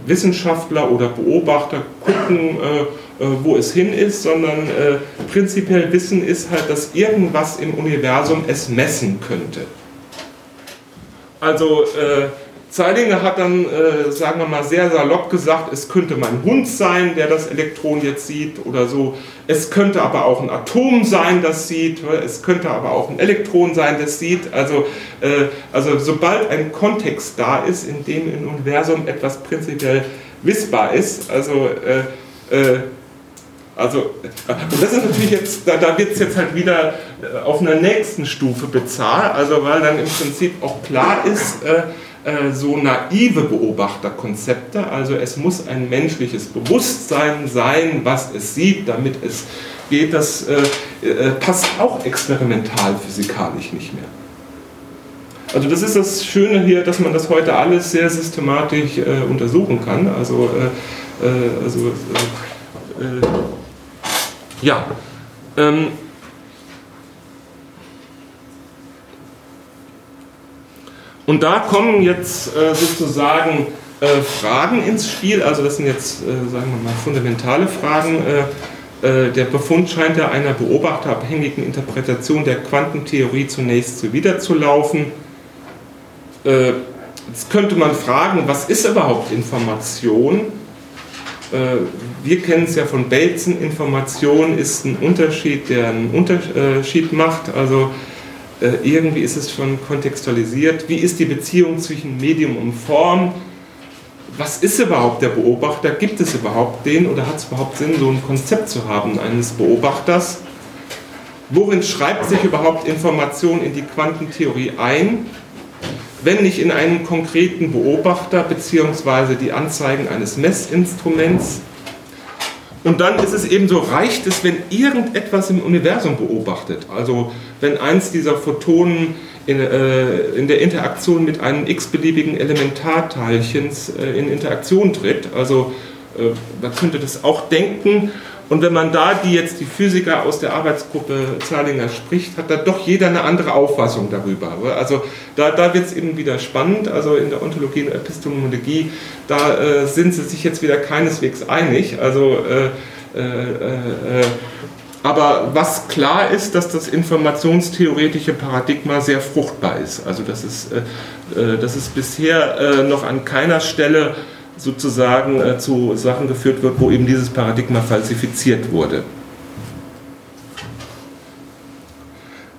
Wissenschaftler oder Beobachter gucken, wo es hin ist, sondern prinzipiell Wissen ist halt, dass irgendwas im Universum es messen könnte. Also Zeilinger hat dann, äh, sagen wir mal, sehr salopp gesagt, es könnte mein Hund sein, der das Elektron jetzt sieht oder so. Es könnte aber auch ein Atom sein, das sieht. Es könnte aber auch ein Elektron sein, das sieht. Also, äh, also sobald ein Kontext da ist, in dem im Universum etwas prinzipiell wissbar ist, also äh, äh also, und das ist natürlich jetzt, da, da wird es jetzt halt wieder äh, auf einer nächsten Stufe bezahlt, also weil dann im Prinzip auch klar ist, äh, äh, so naive Beobachterkonzepte. Also es muss ein menschliches Bewusstsein sein, was es sieht, damit es geht. Das äh, äh, passt auch experimental physikalisch nicht mehr. Also das ist das Schöne hier, dass man das heute alles sehr systematisch äh, untersuchen kann. Also, also ja. Ähm, Und da kommen jetzt äh, sozusagen äh, Fragen ins Spiel, also das sind jetzt, äh, sagen wir mal, fundamentale Fragen. Äh, äh, der Befund scheint ja einer beobachterabhängigen Interpretation der Quantentheorie zunächst zuwiderzulaufen. Äh, jetzt könnte man fragen, was ist überhaupt Information? Wir kennen es ja von Belzen, Information ist ein Unterschied, der einen Unterschied macht. Also äh, irgendwie ist es schon kontextualisiert. Wie ist die Beziehung zwischen Medium und Form? Was ist überhaupt der Beobachter? Gibt es überhaupt den oder hat es überhaupt Sinn, so ein Konzept zu haben eines Beobachters? Worin schreibt sich überhaupt Information in die Quantentheorie ein, wenn nicht in einen konkreten Beobachter bzw. die Anzeigen eines Messinstruments? Und dann ist es eben so, reicht es, wenn irgendetwas im Universum beobachtet. Also wenn eins dieser Photonen in, äh, in der Interaktion mit einem x-beliebigen Elementarteilchens äh, in Interaktion tritt. Also äh, man könnte das auch denken. Und wenn man da die jetzt die Physiker aus der Arbeitsgruppe Zahlinger spricht, hat da doch jeder eine andere Auffassung darüber. Also da, da wird es eben wieder spannend. Also in der Ontologie und Epistemologie, da äh, sind sie sich jetzt wieder keineswegs einig. Also äh, äh, äh aber was klar ist, dass das informationstheoretische Paradigma sehr fruchtbar ist. Also dass es, äh, äh dass es bisher noch an keiner Stelle sozusagen äh, zu Sachen geführt wird, wo eben dieses Paradigma falsifiziert wurde.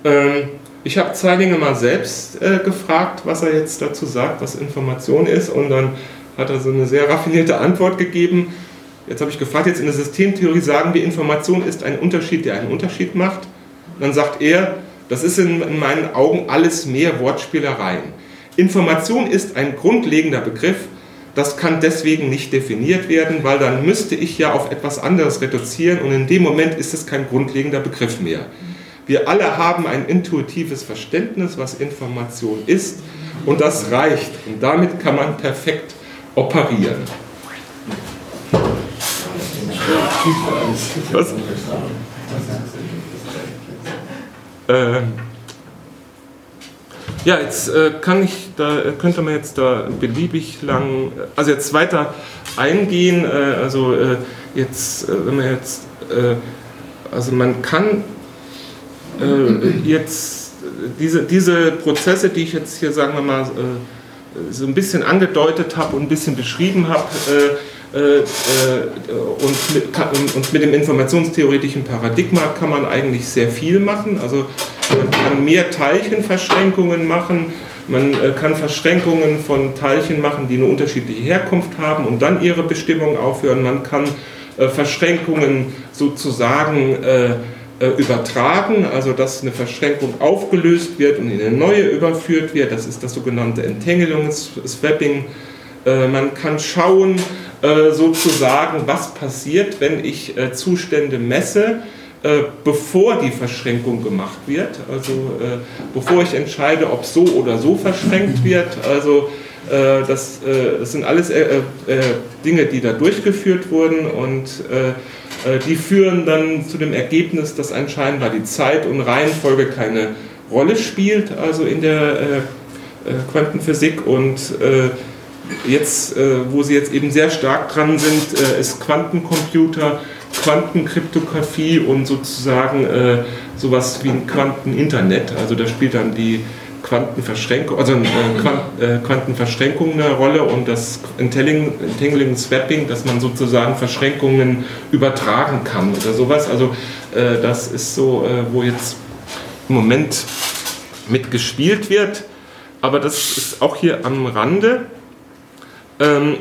Ähm, ich habe Zeilinger mal selbst äh, gefragt, was er jetzt dazu sagt, was Information ist, und dann hat er so eine sehr raffinierte Antwort gegeben. Jetzt habe ich gefragt, jetzt in der Systemtheorie sagen wir, Information ist ein Unterschied, der einen Unterschied macht. Dann sagt er, das ist in, in meinen Augen alles mehr Wortspielereien. Information ist ein grundlegender Begriff, das kann deswegen nicht definiert werden, weil dann müsste ich ja auf etwas anderes reduzieren und in dem Moment ist es kein grundlegender Begriff mehr. Wir alle haben ein intuitives Verständnis, was Information ist und das reicht und damit kann man perfekt operieren. Was? Ähm. Ja, jetzt äh, kann ich, da könnte man jetzt da beliebig lang, also jetzt weiter eingehen. Äh, also äh, jetzt, äh, wenn man jetzt, äh, also man kann äh, jetzt diese, diese Prozesse, die ich jetzt hier, sagen wir mal, so ein bisschen angedeutet habe und ein bisschen beschrieben habe, und mit, und mit dem informationstheoretischen Paradigma kann man eigentlich sehr viel machen. Also man kann mehr Teilchenverschränkungen machen, man äh, kann Verschränkungen von Teilchen machen, die eine unterschiedliche Herkunft haben und dann ihre Bestimmung aufhören. Man kann äh, Verschränkungen sozusagen äh, übertragen, also dass eine Verschränkung aufgelöst wird und in eine neue überführt wird. Das ist das sogenannte Entangling Swapping. Man kann schauen, sozusagen, was passiert, wenn ich Zustände messe äh, bevor die Verschränkung gemacht wird, also äh, bevor ich entscheide, ob so oder so verschränkt wird. Also äh, das, äh, das, sind alles äh, Dinge, die da durchgeführt wurden und die führen dann zu dem Ergebnis, dass anscheinend die Zeit und Reihenfolge keine Rolle spielt, also in der Quantenphysik und jetzt, wo sie jetzt eben sehr stark dran sind, ist Quantencomputer Quantenkryptographie und sozusagen äh, sowas wie ein Quanteninternet. Also da spielt dann die Quantenverschränkung, also äh, äh, Quantenverschränkung eine Rolle und das Entangling, Entangling Swapping, dass man sozusagen Verschränkungen übertragen kann oder sowas. Also äh, das ist so, äh, wo jetzt im Moment mit gespielt wird. Aber das ist auch hier am Rande. Ähm,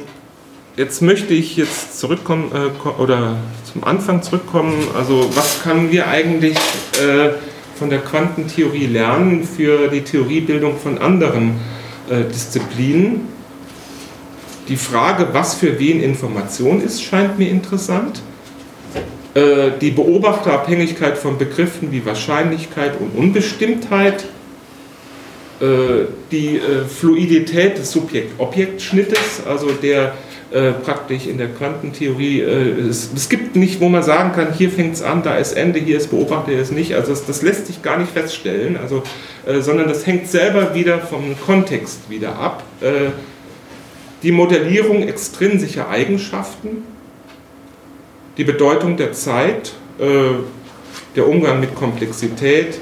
jetzt möchte ich jetzt zurückkommen äh, oder zum Anfang zurückkommen. Also was können wir eigentlich äh, von der Quantentheorie lernen für die Theoriebildung von anderen äh, Disziplinen? Die Frage, was für wen Information ist, scheint mir interessant. Äh, die Beobachterabhängigkeit von Begriffen wie Wahrscheinlichkeit und Unbestimmtheit äh, die äh, Fluidität des Subjekt-Objekt-Schnittes, also der äh, praktisch in der Quantentheorie, es, es, gibt nicht, wo man sagen kann, hier fängt es an, da ist Ende, hier ist Beobachter, hier ist nicht. Also das, das lässt sich gar nicht feststellen, also, sondern das hängt selber wieder vom Kontext wieder ab. die Modellierung extrinsischer Eigenschaften, die Bedeutung der Zeit, der Umgang mit Komplexität,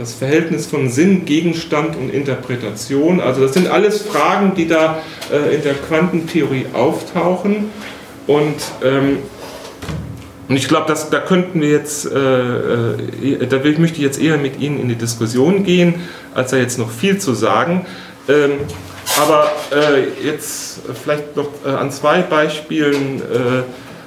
das Verhältnis von Sinn, Gegenstand und Interpretation. Also das sind alles Fragen, die da äh, in der Quantentheorie auftauchen. Und, ähm, und ich glaube, da könnten wir jetzt, äh, äh, da will, möchte ich jetzt eher mit Ihnen in die Diskussion gehen, als da jetzt noch viel zu sagen. Ähm, aber äh, jetzt vielleicht noch äh, an zwei Beispielen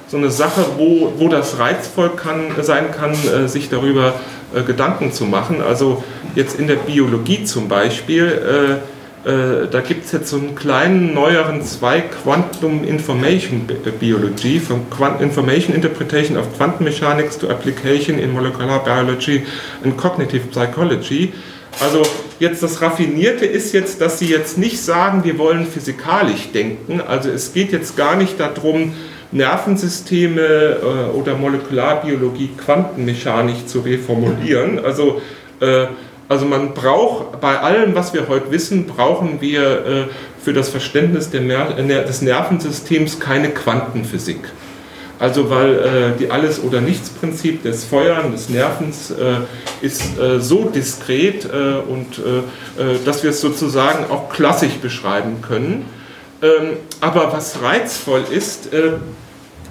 so eine Sache, wo, wo das reizvoll kann, sein kann, sich darüber äh, Gedanken zu machen. Also jetzt in der Biologie zum Beispiel, äh, äh, da gibt es jetzt so einen kleinen neueren Zweig Quantum Information Biology, von Quant Information Interpretation of Quantum Mechanics to Application in Molecular Biology and Cognitive Psychology. Also jetzt das Raffinierte ist jetzt, dass Sie jetzt nicht sagen, wir wollen physikalisch denken. Also es geht jetzt gar nicht darum, Nervensysteme äh, oder Molekularbiologie quantenmechanisch zu reformulieren. Also, äh, also man braucht, bei allem, was wir heute wissen, brauchen wir äh, für das Verständnis des Nervensystems keine Quantenphysik. Also weil äh, die Alles- oder Nichts-Prinzip des Feuern, des Nervens äh, ist äh, so diskret äh, und äh, äh, dass wir es sozusagen auch klassisch beschreiben können. Ähm, aber was reizvoll ist,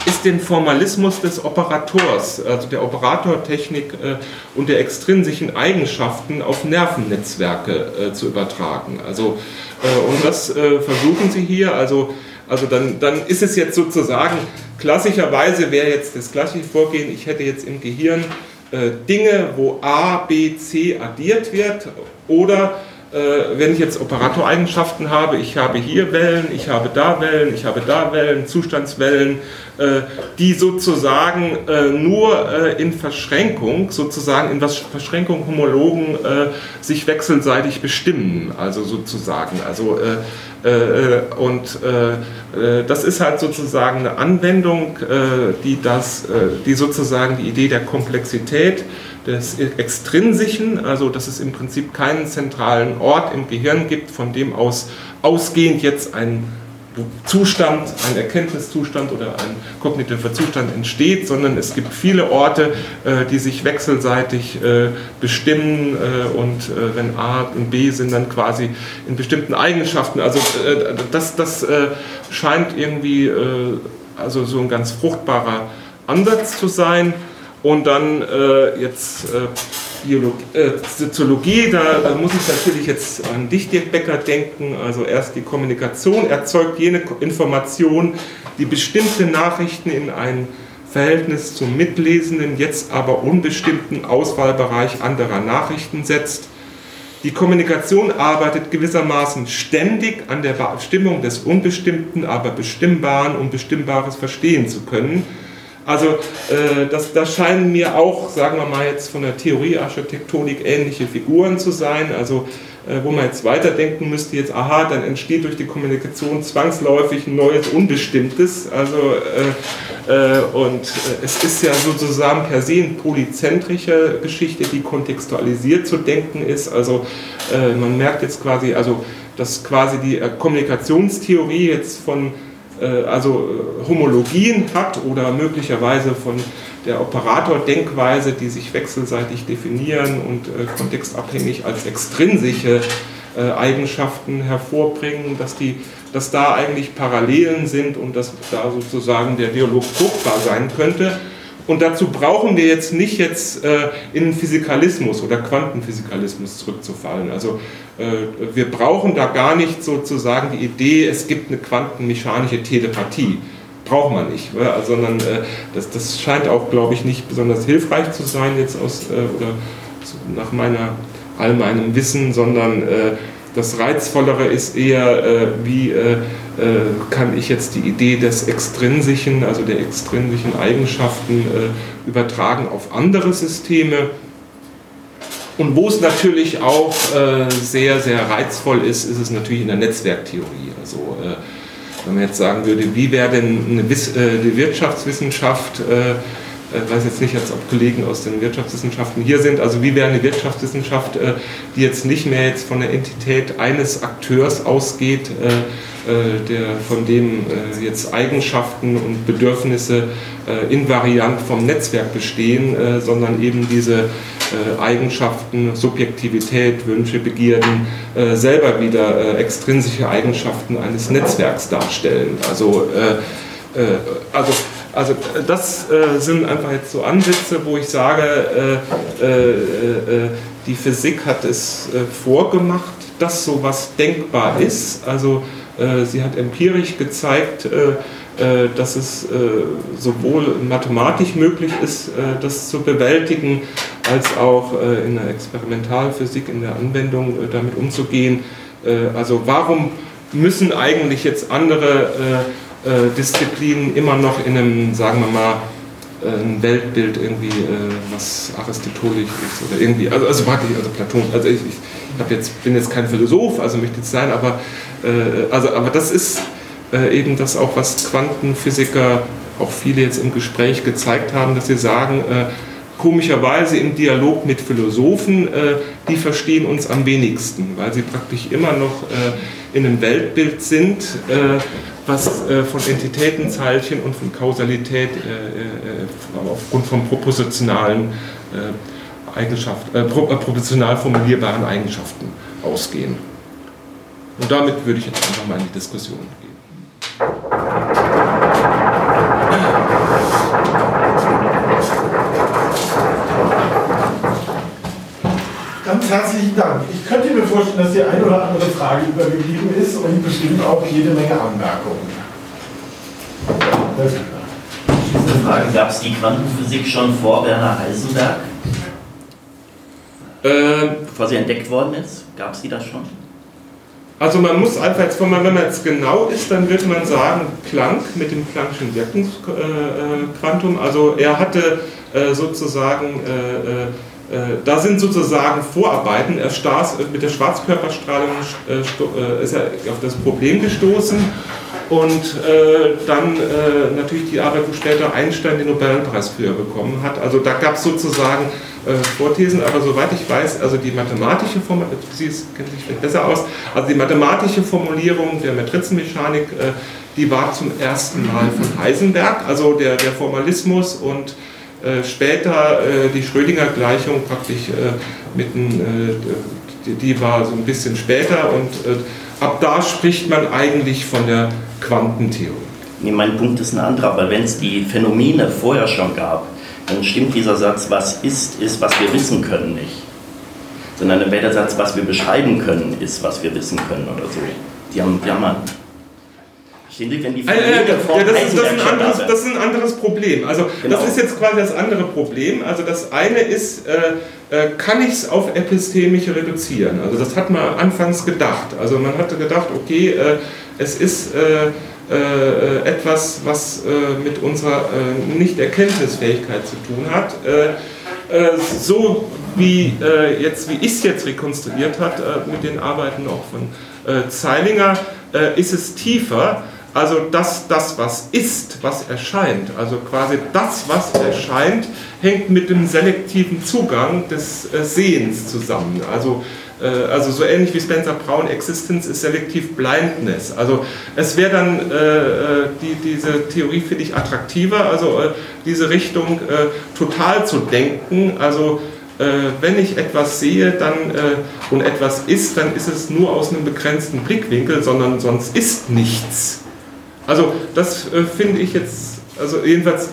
ist den Formalismus des Operators, also der Operatortechnik äh, und der extrinsischen Eigenschaften auf Nervennetzwerke äh, zu übertragen. Also, äh, und das äh, versuchen sie hier. Also, also dann, dann ist es jetzt sozusagen, klassischerweise wäre jetzt das gleiche Vorgehen, ich hätte jetzt im Gehirn äh, Dinge, wo A, B, C addiert wird oder wenn ich jetzt Operatoreigenschaften habe, ich habe hier Wellen, ich habe da Wellen, ich habe da Wellen, Zustandswellen, äh, die sozusagen äh, nur in Verschränkung, sozusagen in was Verschränkung Homologen sich wechselseitig bestimmen, also sozusagen. Also, und das ist halt sozusagen eine Anwendung, die, das, die sozusagen die Idee der Komplexität des Extrinsischen, also dass es im Prinzip keinen zentralen Ort im Gehirn gibt, von dem aus ausgehend jetzt ein Zustand, ein Erkenntniszustand oder ein kognitiver Zustand entsteht, sondern es gibt viele Orte, äh, die sich wechselseitig äh, bestimmen äh, und wenn A und B sind dann quasi in bestimmten Eigenschaften. Also das, das scheint irgendwie also so ein ganz fruchtbarer Ansatz zu sein. Und dann äh, jetzt äh, äh, Soziologie, da, da, muss ich natürlich jetzt an dich, Dirk Becker, denken. Also erst die Kommunikation erzeugt jene Information, die bestimmte Nachrichten in ein Verhältnis zum Mitlesenden, jetzt aber unbestimmten Auswahlbereich anderer Nachrichten setzt. Die Kommunikation arbeitet gewissermaßen ständig an der Bestimmung des Unbestimmten, aber Bestimmbaren, um Bestimmbares verstehen zu können. Also äh, das, das scheinen mir auch, sagen wir mal jetzt von der Theoriearchitektonik ähnliche Figuren zu sein. Also äh, wo man jetzt weiterdenken müsste, jetzt, aha, dann entsteht durch die Kommunikation zwangsläufig ein neues Unbestimmtes. Also, äh, äh und äh, es ist ja sozusagen per se eine polyzentrische Geschichte, die kontextualisiert zu denken ist. Also man merkt jetzt quasi, also dass quasi die Kommunikationstheorie jetzt von äh, also äh, Homologien hat oder möglicherweise von der Operator-Denkweise, die sich wechselseitig definieren und äh, kontextabhängig als extrinsische äh, Eigenschaften hervorbringen, dass, die, dass da eigentlich Parallelen sind und dass da sozusagen der Dialog fruchtbar sein könnte. Und dazu brauchen wir jetzt nicht jetzt äh, in Physikalismus oder Quantenphysikalismus zurückzufallen. Also äh, wir brauchen da gar nicht sozusagen die Idee, es gibt eine quantenmechanische Telepathie. Braucht man nicht, sondern äh, das, das scheint auch, glaube ich, nicht besonders hilfreich zu sein jetzt aus äh, oder nach meiner all meinem Wissen, sondern äh, das Reizvollere ist eher, äh, wie kann ich jetzt die Idee des Extrinsischen, also der extrinsischen Eigenschaften übertragen auf andere Systeme. Und wo es natürlich auch sehr, sehr reizvoll ist, ist es natürlich in der Netzwerktheorie. Also wenn man jetzt sagen würde, wie wäre denn eine, die Wirtschaftswissenschaft ich äh, weiß jetzt nicht, als ob Kollegen aus den Wirtschaftswissenschaften hier sind, also wie wäre eine Wirtschaftswissenschaft, äh, die jetzt nicht mehr jetzt von der Entität eines Akteurs ausgeht, äh, der, von dem jetzt Eigenschaften und Bedürfnisse invariant vom Netzwerk bestehen, sondern eben diese Eigenschaften, Subjektivität, Wünsche, Begierden selber wieder extrinsische Eigenschaften eines Netzwerks darstellen. Also, also also das äh, sind einfach jetzt so Ansätze, wo ich sage, äh, äh, äh die Physik hat es äh, vorgemacht, dass sowas denkbar ist. Also äh, sie hat empirisch gezeigt, dass es sowohl mathematisch möglich ist, das zu bewältigen, als auch in der Experimentalphysik, in der Anwendung damit umzugehen. also warum müssen eigentlich jetzt andere äh, Disziplinen immer noch in einem, sagen wir mal, äh, ein Weltbild irgendwie, äh, was aristotelisch ist oder irgendwie, also, also praktisch, also Platon, also ich, ich jetzt, bin jetzt kein Philosoph, also möchte jetzt sein, aber, äh, also, aber das ist äh, eben das auch, was Quantenphysiker, auch viele jetzt im Gespräch gezeigt haben, dass sie sagen, äh, komischerweise im Dialog mit Philosophen, die verstehen uns am wenigsten, weil sie praktisch immer noch in einem Weltbild sind, was äh, von Entitätenzahlchen und von Kausalität äh, äh, aufgrund von propositionalen Eigenschaften, äh, pro, äh, proportional formulierbaren Eigenschaften ausgehen. Und damit würde ich jetzt einfach mal in die Diskussion gehen. Ganz herzlichen Dank. Ich könnte mir vorstellen, dass die eine oder andere Frage übergeblieben ist und bestimmt auch jede Menge Anmerkungen. Diese Frage, gab es die Quantenphysik schon vor Werner Heisenberg? Äh, Bevor sie entdeckt worden ist? Gab es die das schon? Also man muss einfach jetzt, wenn man, wenn man jetzt genau ist, dann würde man sagen, Planck mit dem Planck'schen Wirkungsquantum. Also er hatte äh, sozusagen äh, äh da sind sozusagen Vorarbeiten. Er stars, mit der Schwarzkörperstrahlung ist er auf das Problem gestoßen und dann natürlich die Arbeit, wo später Einstein den Nobelpreis für bekommen hat. Also da gab es sozusagen Vorthesen, aber soweit ich weiß, also die mathematische Formulierung, Sie kennen sich vielleicht besser aus, also die mathematische Formulierung der Matrizenmechanik, die war zum ersten Mal von Heisenberg, also der, der Formalismus und äh, später äh, die Schrödinger-Gleichung praktisch äh, mit ein, die, die, war so ein bisschen später und ab da spricht man eigentlich von der Quantentheorie. Nee, mein Punkt ist ein anderer, weil wenn es die Phänomene vorher schon gab, dann stimmt dieser Satz, was ist, ist, was wir wissen können, nicht. Sondern dann wäre der Satz, was wir beschreiben können, ist, was wir wissen können oder so. Die haben, die haben wenn die äh, äh, ja, das, ist, das, ist anderes, das, ist, ein anderes, Problem. Also genau. das ist jetzt quasi das andere Problem. Also das eine ist, äh, äh, kann ich es auf epistemische reduzieren? Also das hat man anfangs gedacht. Also man hatte gedacht, okay, äh, es ist äh, etwas, was mit unserer Nicht-Erkenntnisfähigkeit zu tun hat. so wie jetzt, wie ich es jetzt rekonstruiert hat mit den Arbeiten auch von Zeilinger, ist es tiefer also dass das, was ist, was erscheint, also quasi das, was erscheint, hängt mit dem selektiven Zugang des äh, Sehens zusammen. Also äh, also so ähnlich wie Spencer Brown, Existence ist selektiv Blindness. Also es wäre dann, äh, äh, die, diese Theorie finde ich attraktiver, also äh, diese Richtung äh, total zu denken, also wenn ich etwas sehe dann, und etwas ist, dann ist es nur aus einem begrenzten Blickwinkel, sondern sonst ist nichts. Also das finde ich jetzt, also jedenfalls,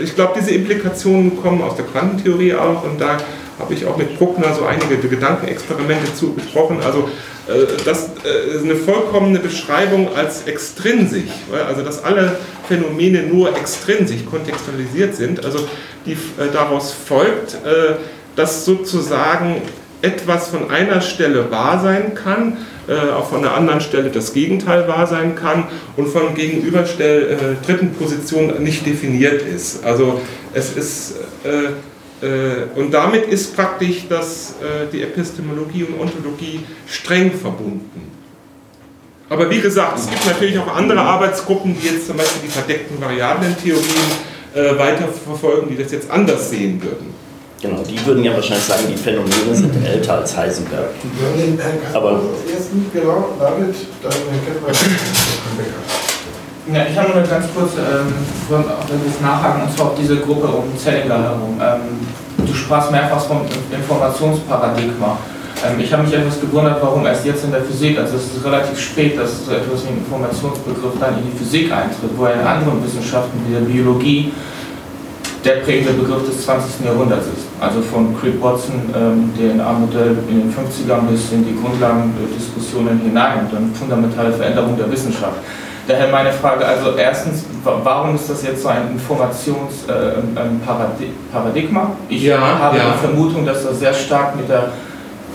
ich glaube, diese Implikationen kommen aus der Quantentheorie auch und da habe ich auch mit Bruckner so einige Gedankenexperimente zu besprochen. Also äh, das äh, ist eine vollkommene Beschreibung als extrinsisch, also dass alle Phänomene nur extrinsisch kontextualisiert sind. Also die, äh, daraus folgt, äh, dass sozusagen etwas von einer Stelle wahr sein kann, äh, auch von einer anderen Stelle das Gegenteil wahr sein kann und von gegenüberstell äh, dritten Position nicht definiert ist. Also es ist äh, und damit ist praktisch das, äh, die Epistemologie und Ontologie streng verbunden. Aber wie gesagt, es gibt natürlich auch andere Arbeitsgruppen, die jetzt zum Beispiel die verdeckten Variablentheorien äh, weiterverfolgen, die das jetzt anders sehen würden. Genau, die würden ja wahrscheinlich sagen, die Phänomene sind älter als Heisenberg. Aber ersten, genau, damit, dann kennen wir ja, ich habe nur eine ganz kurze ähm, Nachhaken, und zwar auf diese Gruppe um Zellinger herum. Ähm, du sprachst mehrfach vom Informationsparadigma. Ähm, ich habe mich etwas gewundert, warum erst jetzt in der Physik, also es ist relativ spät, dass so etwas wie ein Informationsbegriff dann in die Physik eintritt, wo er in anderen Wissenschaften wie der Biologie der prägende Begriff des 20. Jahrhunderts ist. Also von Crick Watson, ähm, der in A-Modell in den 50ern bis in die Grundlagendiskussionen hinein und dann fundamentale Veränderung der Wissenschaft. Daher meine Frage, also erstens, warum ist das jetzt so ein Informationsparadigma? Äh, ich ja, habe ja. die Vermutung, dass das sehr stark mit der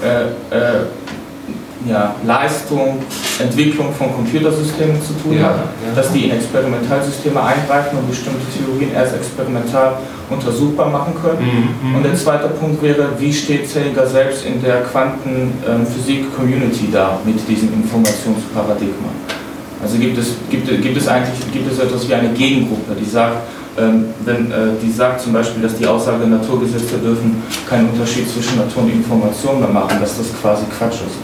äh, äh, ja, Leistung, Entwicklung von Computersystemen zu tun ja, hat, ja. dass die in Experimentalsysteme eingreifen und bestimmte Theorien erst experimental untersuchbar machen können. Mhm, mhm. und der zweite Punkt wäre, wie steht Zellinger selbst in der Quantenphysik-Community da mit diesem Informationsparadigma? Also gibt es, gibt, gibt es eigentlich gibt es etwas wie eine Gegengruppe, die sagt, ähm, wenn, äh, die sagt zum Beispiel, dass die Aussage der Naturgesetze dürfen keinen Unterschied zwischen Natur und Information mehr machen, dass das quasi Quatsch ist.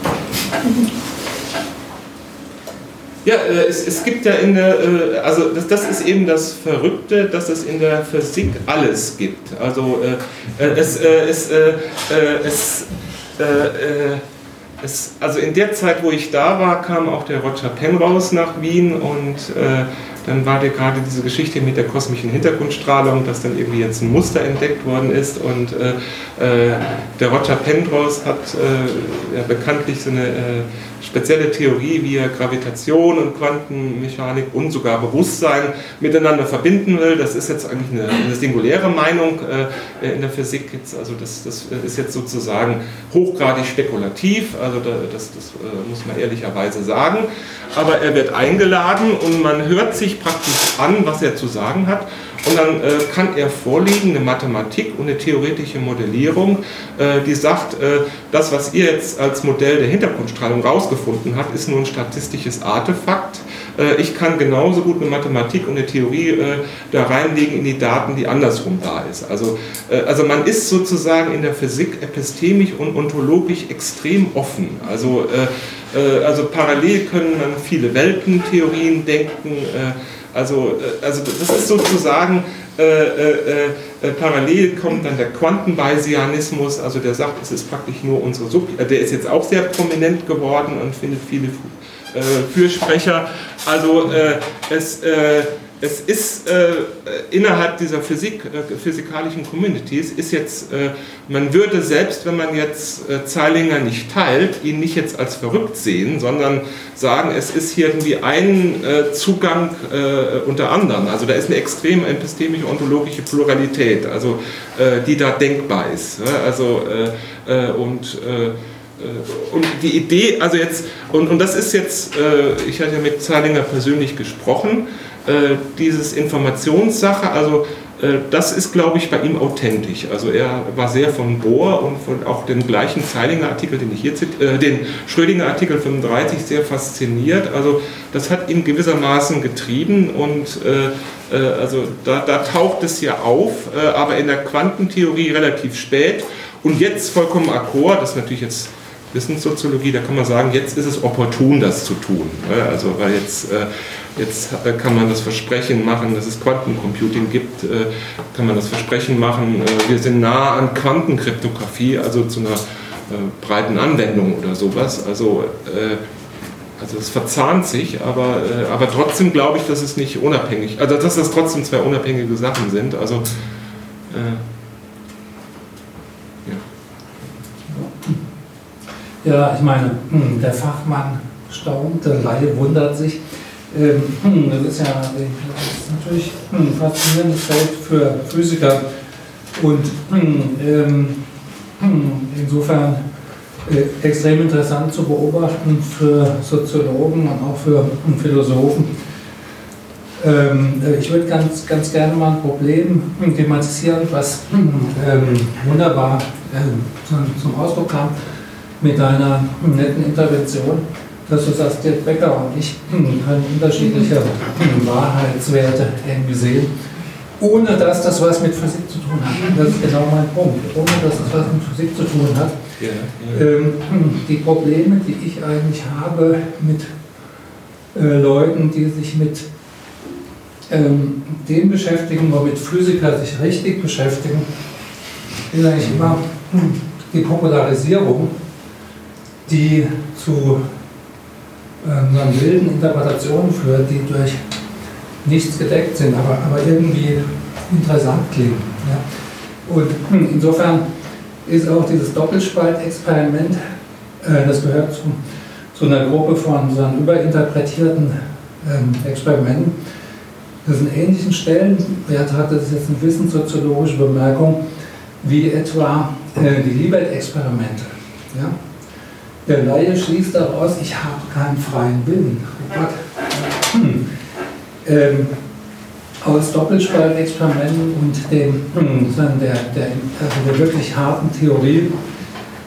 Ja, äh, es, es, gibt ja in der, äh, also das, das, ist eben das Verrückte, dass es in der Physik alles gibt. Also äh, es, es, es es, also in der Zeit, wo ich da war, kam auch der Roger Penrose nach Wien und dann war dir gerade diese Geschichte mit der kosmischen Hintergrundstrahlung, dass dann irgendwie jetzt ein Muster entdeckt worden ist und äh, äh, der Roger Penrose hat äh, ja, bekanntlich so eine äh, spezielle Theorie, wie er Gravitation und Quantenmechanik und sogar Bewusstsein miteinander verbinden will. Das ist jetzt eigentlich eine, eine singuläre Meinung äh, in der Physik. Jetzt, also das, das, ist jetzt sozusagen hochgradig spekulativ, also das, das äh, muss man ehrlicherweise sagen. Aber er wird eingeladen und man hört sich praktisch an, was er zu sagen hat. Und dann äh, kann er vorlegen eine Mathematik und eine theoretische Modellierung, äh, die sagt, äh, das, was ihr jetzt als Modell der Hintergrundstrahlung rausgefunden habt, ist nur ein statistisches Artefakt. Äh, ich kann genauso gut eine Mathematik und eine Theorie äh, da reinlegen in die Daten, die andersrum da ist. Also, äh, also man ist sozusagen in der Physik epistemisch und ontologisch extrem offen. Also, also parallel können dann viele Weltentheorien denken. Also, also das ist sozusagen äh, äh, parallel kommt dann der Quantenbayesianismus, also der sagt, es ist praktisch nur unsere Sub, der ist jetzt auch sehr prominent geworden und findet viele Fürsprecher. Also es es ist äh, innerhalb dieser Physik, äh, physikalischen Communities, ist jetzt, äh, man würde selbst, wenn man jetzt äh, Zeilinger nicht teilt, ihn nicht jetzt als verrückt sehen, sondern sagen, es ist hier irgendwie ein äh, Zugang äh, unter anderem. Also da ist eine extrem epistemische, ontologische Pluralität, also die da denkbar ist. Also und und die Idee, also jetzt, und, und das ist jetzt, ich hatte ja mit Zeilinger persönlich gesprochen, äh, dieses Informationssache, also äh, das ist, glaube ich, bei ihm authentisch. Also er war sehr von Bohr und von auch dem gleichen Zeilinger Artikel, den ich hier äh, den Schrödinger Artikel 35 sehr fasziniert. Also das hat ihn gewissermaßen getrieben und äh, äh, also da, da, taucht es ja auf, äh, aber in der Quantentheorie relativ spät. und jetzt vollkommen akkord, das ist natürlich jetzt Wissenssoziologie, da kann man sagen, jetzt ist es opportun, das zu tun. Also, weil jetzt, äh, jetzt kann man das Versprechen machen, dass es Quantencomputing gibt, äh, kann man das Versprechen machen, äh, wir sind nah an Quantenkryptographie, also zu einer breiten Anwendung oder sowas. Also, also es verzahnt sich, aber, aber trotzdem glaube ich, dass es nicht unabhängig, also dass das trotzdem zwei unabhängige Sachen sind. Also Ja, ich meine, hm, der Fachmann staunt, der Laie wundert sich. Ähm, hm, das ist ja das ist natürlich ein faszinierendes Feld für Physiker und ähm, insofern äh, extrem interessant zu beobachten für Soziologen und auch für Philosophen. Ähm, äh, ich würde ganz, ganz gerne mal ein Problem thematisieren, was wunderbar zum Ausdruck kam mit deiner netten Intervention, dass du sagst, Dirk Becker und ich können unterschiedliche Wahrheitswerte irgendwie sehen, ohne dass das was mit Physik zu tun hat. Das ist genau mein Punkt. Ohne dass das was mit Physik zu tun hat. Ja, ja. Ähm, die Probleme, die ich eigentlich habe mit äh, Leuten, die sich mit ähm, dem beschäftigen, womit Physiker sich richtig beschäftigen, ist eigentlich immer die Popularisierung die zu ähm, wilden Interpretationen führt, die durch nichts gedeckt sind, aber, aber irgendwie interessant klingen. Ja. Und insofern ist auch dieses Doppelspaltexperiment, äh, das gehört zu, zu, einer Gruppe von so überinterpretierten ähm, Experimenten, das einen ähnlichen Stellenwert hat, das ist jetzt eine wissenssoziologische Bemerkung, wie etwa äh, die Libet-Experimente. Ja? Der Laie schließt daraus, ich habe keinen freien Willen. Oh Gott. Hm. Ähm, aus Doppelspaltexperimenten und dem, hm, der, der, also der wirklich harten Theorie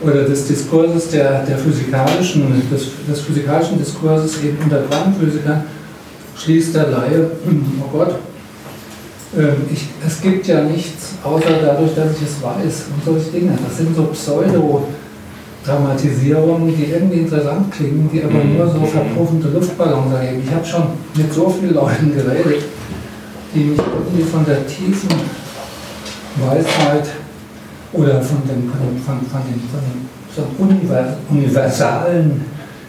oder des Diskurses der, der physikalischen, des, des physikalischen Diskurses eben unter Quantenphysikern schließt der Laie, hm, oh Gott, ähm, ich, es gibt ja nichts außer dadurch, dass ich es weiß und solche Dinge. Das sind so Pseudo- Dramatisierungen, die irgendwie interessant klingen, die aber nur so verpuffende Luftballons ergeben. Ich habe schon mit so vielen Leuten geredet, die mich irgendwie von der tiefen Weisheit oder von dem, von, von, von den, von den universalen,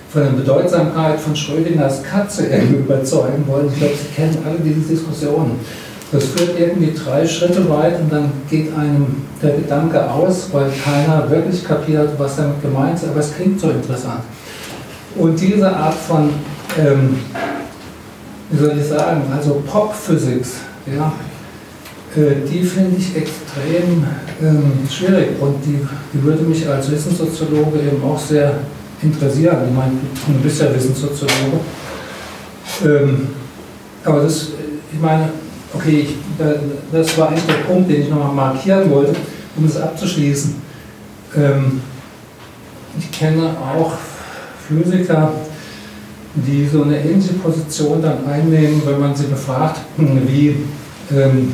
von der Bedeutsamkeit von Schrödingers Katze irgendwie überzeugen wollen. Ich glaube, Sie kennen alle diese Diskussionen. Das führt irgendwie drei Schritte weit und dann geht einem der Gedanke aus, weil keiner wirklich kapiert, was damit gemeint ist, aber es klingt so interessant. Und diese Art von, ähm, wie soll ich sagen, also Pop-Physics, ja, äh, die finde ich extrem ähm, schwierig und die, die würde mich als Wissenssoziologe eben auch sehr interessieren. Ich meine, du bist ja Wissenssoziologe. Ähm, aber das, ich meine, Okay, ich, das war eigentlich der Punkt, den ich nochmal markieren wollte, um es abzuschließen. Ähm, ich kenne auch Physiker, die so eine ähnliche Position dann einnehmen, wenn man sie befragt, wie ähm,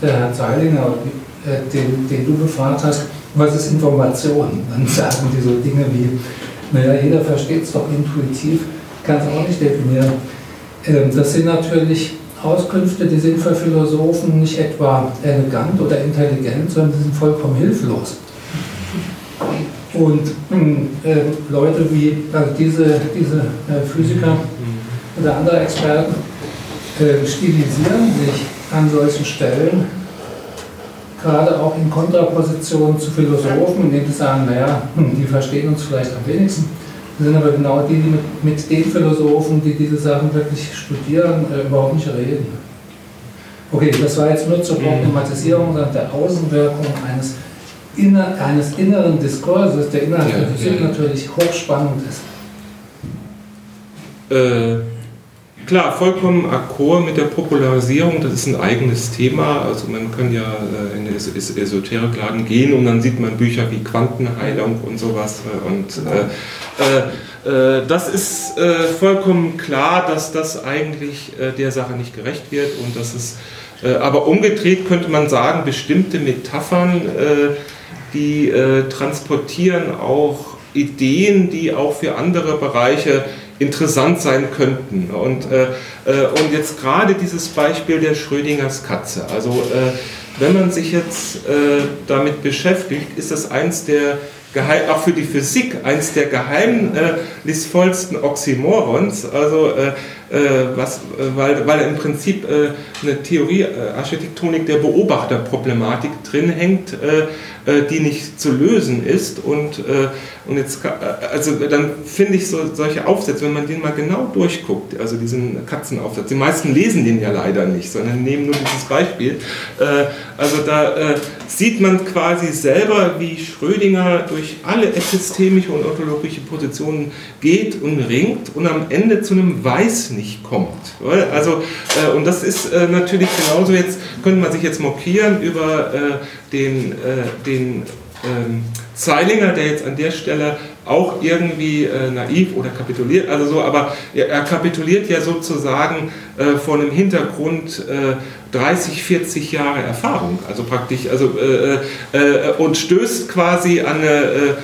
der Herr Zeilinger, äh, den, den, du befragt hast, was ist Information? Dann sagen die so Dinge wie, naja, jeder versteht es doch intuitiv, kann es auch nicht definieren. Ähm, das sind natürlich Auskünfte, die sind für Philosophen nicht etwa elegant oder intelligent, sondern sie sind vollkommen hilflos. Und äh, Leute wie also diese, diese äh, Physiker oder andere Experten äh, stilisieren sich an solchen Stellen, gerade auch in Kontraposition zu Philosophen, indem sie sagen, naja, hm, die verstehen uns vielleicht am wenigsten das sind aber genau die, die mit, mit den Philosophen, die diese Sachen wirklich studieren, äh, überhaupt nicht reden. Okay, das war jetzt nur zur mhm. Problematisierung der Außenwirkung eines, inner, eines inneren Diskurses, der innerhalb ja, der Physik ja. natürlich hochspannend ist. Äh, klar, vollkommen akkord mit der Popularisierung, das ist ein eigenes Thema. Also man kann ja äh, in Esoterikladen gehen und dann sieht man Bücher wie Quantenheilung und sowas. Äh, und äh, äh, äh, das ist äh, vollkommen klar, dass das eigentlich der Sache nicht gerecht wird und dass es, aber umgedreht könnte man sagen, bestimmte Metaphern die transportieren auch Ideen, die auch für andere Bereiche interessant sein könnten. Und, äh, äh, und jetzt gerade dieses Beispiel der Schrödingers Katze. Also äh, wenn man sich jetzt äh, damit beschäftigt, ist das eins der Geheim, auch für die Physik eins der geheimnisvollsten Oxymorons, also äh, äh, was, äh, weil, weil im Prinzip äh, eine Theorie Architektonik der Beobachterproblematik drin hängt, die nicht zu lösen ist. Und, und jetzt, also dann finde ich so, solche Aufsätze, wenn man den mal genau durchguckt, also diesen Katzenaufsatz, die meisten lesen den ja leider nicht, sondern nehmen nur dieses Beispiel, also da sieht man quasi selber, wie Schrödinger durch alle epistemische und ontologische Positionen geht und ringt und am Ende zu einem Weiß nicht nicht kommt. Also, äh, und das ist äh, natürlich genauso, jetzt könnte man sich jetzt mokieren über äh, den, äh, den ähm, Zeilinger, der jetzt an der Stelle auch irgendwie äh, naiv oder kapituliert, also so, aber er, er kapituliert ja sozusagen äh, vor einem Hintergrund 30, 40 Jahre Erfahrung, also praktisch, also und stößt quasi an eine äh,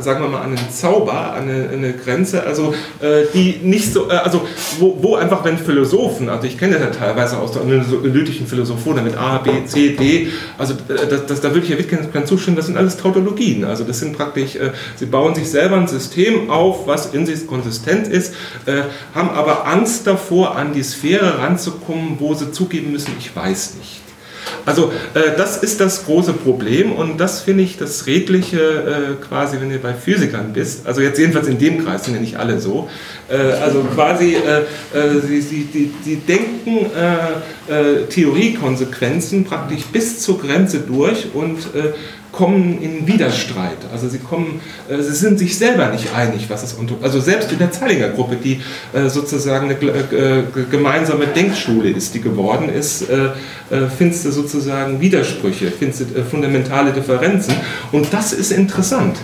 sagen wir mal, an einen Zauber, an eine, eine Grenze, also äh, die nicht so, äh, also wo, wo, einfach, wenn Philosophen, also ich kenne das ja teilweise aus der analytischen Philosophie, mit A, B, C, D, also äh, das, das, da würde ich ja Wittgenstein zustimmen, das sind alles Tautologien, also das sind praktisch, äh, sie bauen sich selber ein System auf, was in sich konsistent ist, äh, haben aber Angst davor, an die Sphäre ranzukommen, wo sie zugeben müssen, ich weiß nicht. Also äh, das ist das große Problem und das finde ich das Redliche äh, quasi, wenn du bei Physikern bist. Also jetzt jedenfalls in dem Kreis sind ja nicht alle so. Äh, also quasi, äh, äh, sie, sie, die, die denken äh, Theoriekonsequenzen praktisch bis zur Grenze durch und kommen in Widerstreit. Also sie kommen, äh, sie sind sich selber nicht einig, was es unter, also selbst in der Zeilinger Gruppe, die äh, sozusagen eine äh, gemeinsame Denkschule ist, die geworden ist, findest du sozusagen Widersprüche, findest du fundamentale Differenzen und das ist interessant.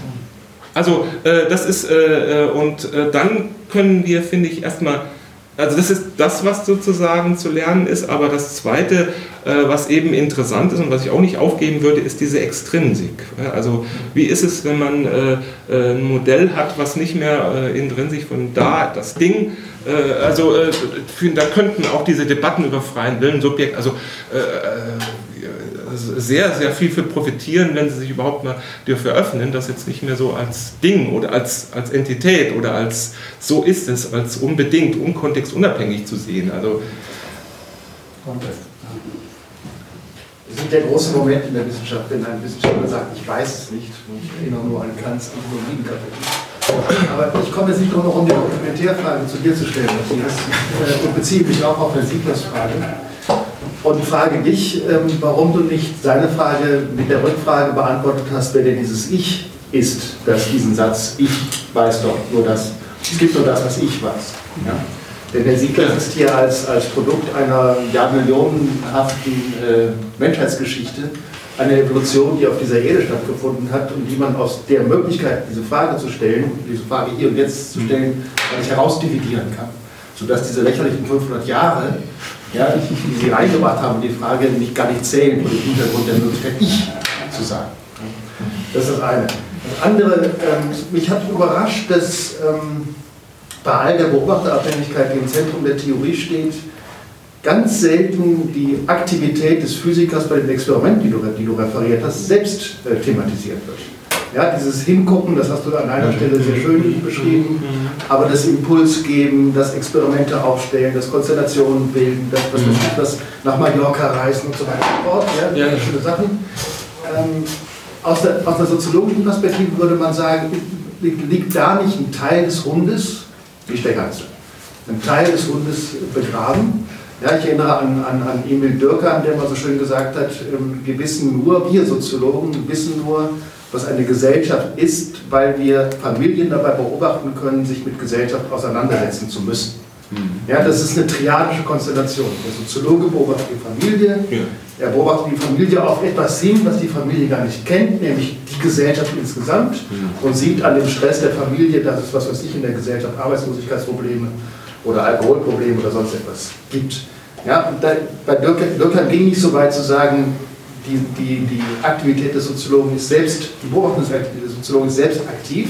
Also das ist und dann können wir, finde ich, erstmal also das ist das, was sozusagen zu lernen ist, aber das Zweite, äh, was eben interessant ist und was ich auch nicht aufgeben würde, ist diese Extrinsik. Also wie ist es, wenn man äh, äh, ein Modell hat, was nicht mehr intrinsisch von da, das Ding, also da könnten auch diese Debatten über freien Willen, Subjekt, also sehr, sehr viel für profitieren, wenn sie sich überhaupt mal dafür öffnen, das jetzt nicht mehr so als Ding oder als, als Entität oder als so ist es, als unbedingt, unkontextunabhängig zu sehen. Also, es ist der große Moment in der Wissenschaft, wenn ein Wissenschaftler sagt, ich weiß es nicht. Ich erinnere nur an Kants Anthropologien-Kapitel. Aber ich komme jetzt nicht nur noch um die Komplementärfrage zu dir zu stellen, Matthias, äh, und beziehe mich auch auf eine Sieglers-Frage und frage dich, ähm, warum du nicht seine Frage mit der Rückfrage beantwortet hast, wer denn dieses Ich ist, das diesen Satz, ich weiß doch nur das, es gibt nur das, was ich weiß. Ja? Denn der Siegler ist hier als, als Produkt einer jahrmillionenhaften äh, Menschheitsgeschichte eine Evolution, die auf dieser Erde stattgefunden hat und die man aus der Möglichkeit, diese Frage zu stellen, diese Frage hier und jetzt zu stellen, nicht herausdividieren kann. Sodass diese lächerlichen 500 Jahre ja, die sie reingebracht haben, die Frage nicht gar nicht zählen vor dem Hintergrund der Möglichkeit, ich zu sagen. Das ist das eine. Das andere, ähm, mich hat überrascht, dass ähm, bei all der Beobachterabhängigkeit, die im Zentrum der Theorie steht, ganz selten die Aktivität des Physikers bei dem Experiment, die du, die du referiert hast, selbst äh, thematisiert wird. Ja, dieses Hingucken, das hast du an einer Stelle sehr schön beschrieben, aber das Impuls geben, das Experimente aufstellen, das Konstellationen bilden, das, was, das nach Mallorca reisen und so weiter und fort, ja, ja. schöne Sachen. Ähm, aus, der, aus der soziologischen Perspektive würde man sagen, liegt da nicht ein Teil des Hundes, wie Steckheinz, ein Teil des Hundes begraben? Ja, ich erinnere an, an, an Emil Dürkheim, der mal so schön gesagt hat, ähm, wir wissen nur, wir Soziologen wissen nur, was eine Gesellschaft ist, weil wir Familien dabei beobachten können, sich mit Gesellschaft auseinandersetzen zu müssen. Mhm. Ja, das ist eine triadische Konstellation. Der Soziologe beobachtet die Familie, ja. er beobachtet die Familie auf etwas hin, was die Familie gar nicht kennt, nämlich die Gesellschaft insgesamt mhm. und sieht an dem Stress der Familie, dass es, was weiß ich, in der Gesellschaft Arbeitslosigkeitsprobleme oder Alkoholprobleme oder sonst etwas gibt. Ja, da, bei Dürkheim ging nicht so weit zu sagen, die, die, die Aktivität des Soziologen ist selbst, die Beobachtungsaktivität des Soziologen ist selbst aktiv.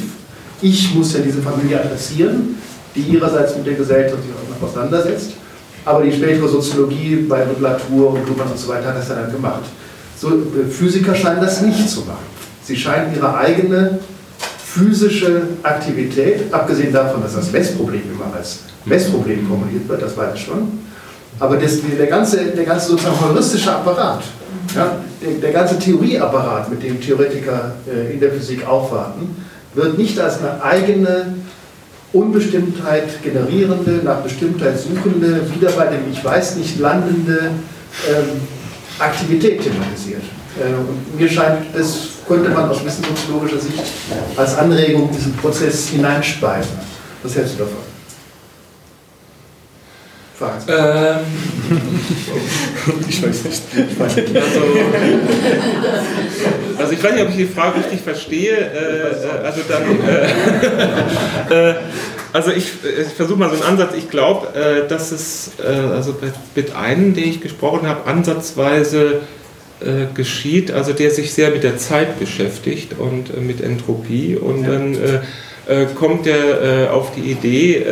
Ich muss ja diese Familie adressieren, die ihrerseits mit der Gesellschaft sich auch auseinandersetzt. Aber die spätere Soziologie bei Latour und Luhmann und so weiter hat das ja dann gemacht. So, äh, Physiker scheinen das nicht zu machen. Sie scheinen ihre eigene physische Aktivität, abgesehen davon, dass das Messproblem immer als Messproblem formuliert wird, das weiß ich schon, aber das, der, ganze, der ganze sozusagen heuristische Apparat, ja, der, der, ganze Theorieapparat, mit dem Theoretiker äh, in der Physik aufwarten, wird nicht als eine eigene Unbestimmtheit generierende, nach Bestimmtheit suchende, wieder bei dem Ich weiß nicht landende ähm, Aktivität thematisiert. Äh, und mir scheint, das könnte man aus wissenschaftslogischer Sicht als Anregung diesen Prozess hineinspeisen. Was hältst du davon? Ähm, ich weiß nicht. Also, also, ich weiß nicht, ob ich die Frage richtig verstehe. Äh, also dann. Äh, äh, also ich, ich versuche mal so einen Ansatz. Ich glaube, äh, dass es äh, also mit einem, den ich gesprochen habe, ansatzweise äh, geschieht, also der sich sehr mit der Zeit beschäftigt und mit Entropie und ja. dann kommt er auf die Idee,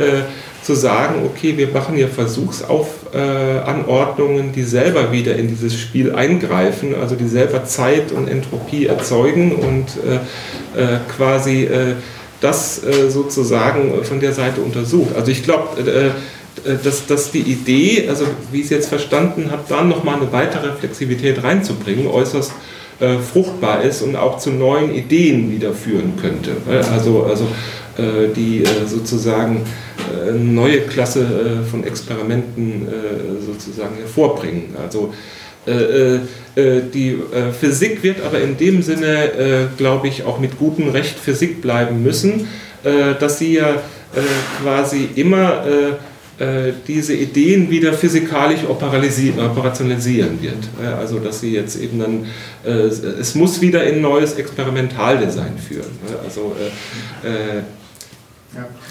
zu sagen, okay, wir machen hier Versuchsanordnungen, die selber wieder in dieses Spiel eingreifen, also die selber Zeit und Entropie erzeugen und äh, äh, quasi äh, das äh, sozusagen von der Seite untersucht. Also ich glaube, äh, äh, dass, dass die Idee, also wie ich es jetzt verstanden habe, dann nochmal eine weitere Flexibilität reinzubringen, äußerst fruchtbar ist und auch zu neuen Ideen wieder führen könnte. Also, also die sozusagen neue Klasse äh, von Experimenten äh, sozusagen hervorbringen. Also äh, die Physik wird aber in dem Sinne, glaube ich, auch mit gutem Recht Physik bleiben müssen, dass sie ja quasi immer diese Ideen wieder physikalisch operationalisieren wird. Also dass sie jetzt eben dann, es muss wieder in neues Experimentaldesign führen. Also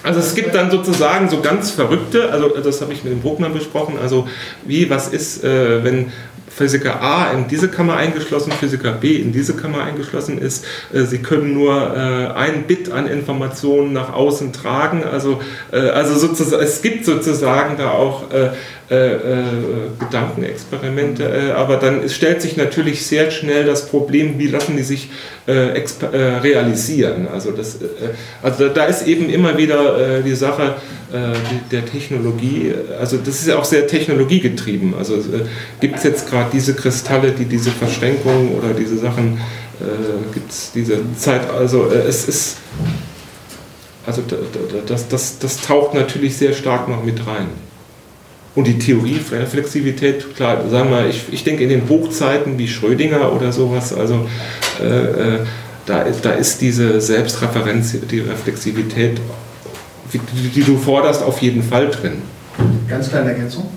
also es gibt dann sozusagen so ganz verrückte, also das habe ich mit dem Bruckmann besprochen, also wie, was ist, äh, wenn Physiker A in diese Kammer eingeschlossen, Physiker B in diese Kammer eingeschlossen ist. Äh, sie können nur äh, ein Bit an Informationen nach außen tragen. Also, äh, also sozusagen, es gibt sozusagen da auch äh, äh, Gedankenexperimente, äh, aber dann stellt sich natürlich sehr schnell das Problem, wie lassen die sich realisieren. Also, das, also da ist eben immer wieder die Sache der Technologie, also das ist ja auch sehr technologiegetrieben. Also gibt es jetzt gerade diese Kristalle, die diese Verschränkungen oder diese Sachen, gibt es diese Zeit, also es ist, also das, das, das taucht natürlich sehr stark noch mit rein. Und die Theorie Flexibilität, klar, sagen wir, ich, ich denke in den Hochzeiten wie Schrödinger oder sowas, also äh, äh da, da ist diese Selbstreferenz, die Reflexivität, die, die, du forderst, auf jeden Fall drin. Ganz kleine Ergänzung.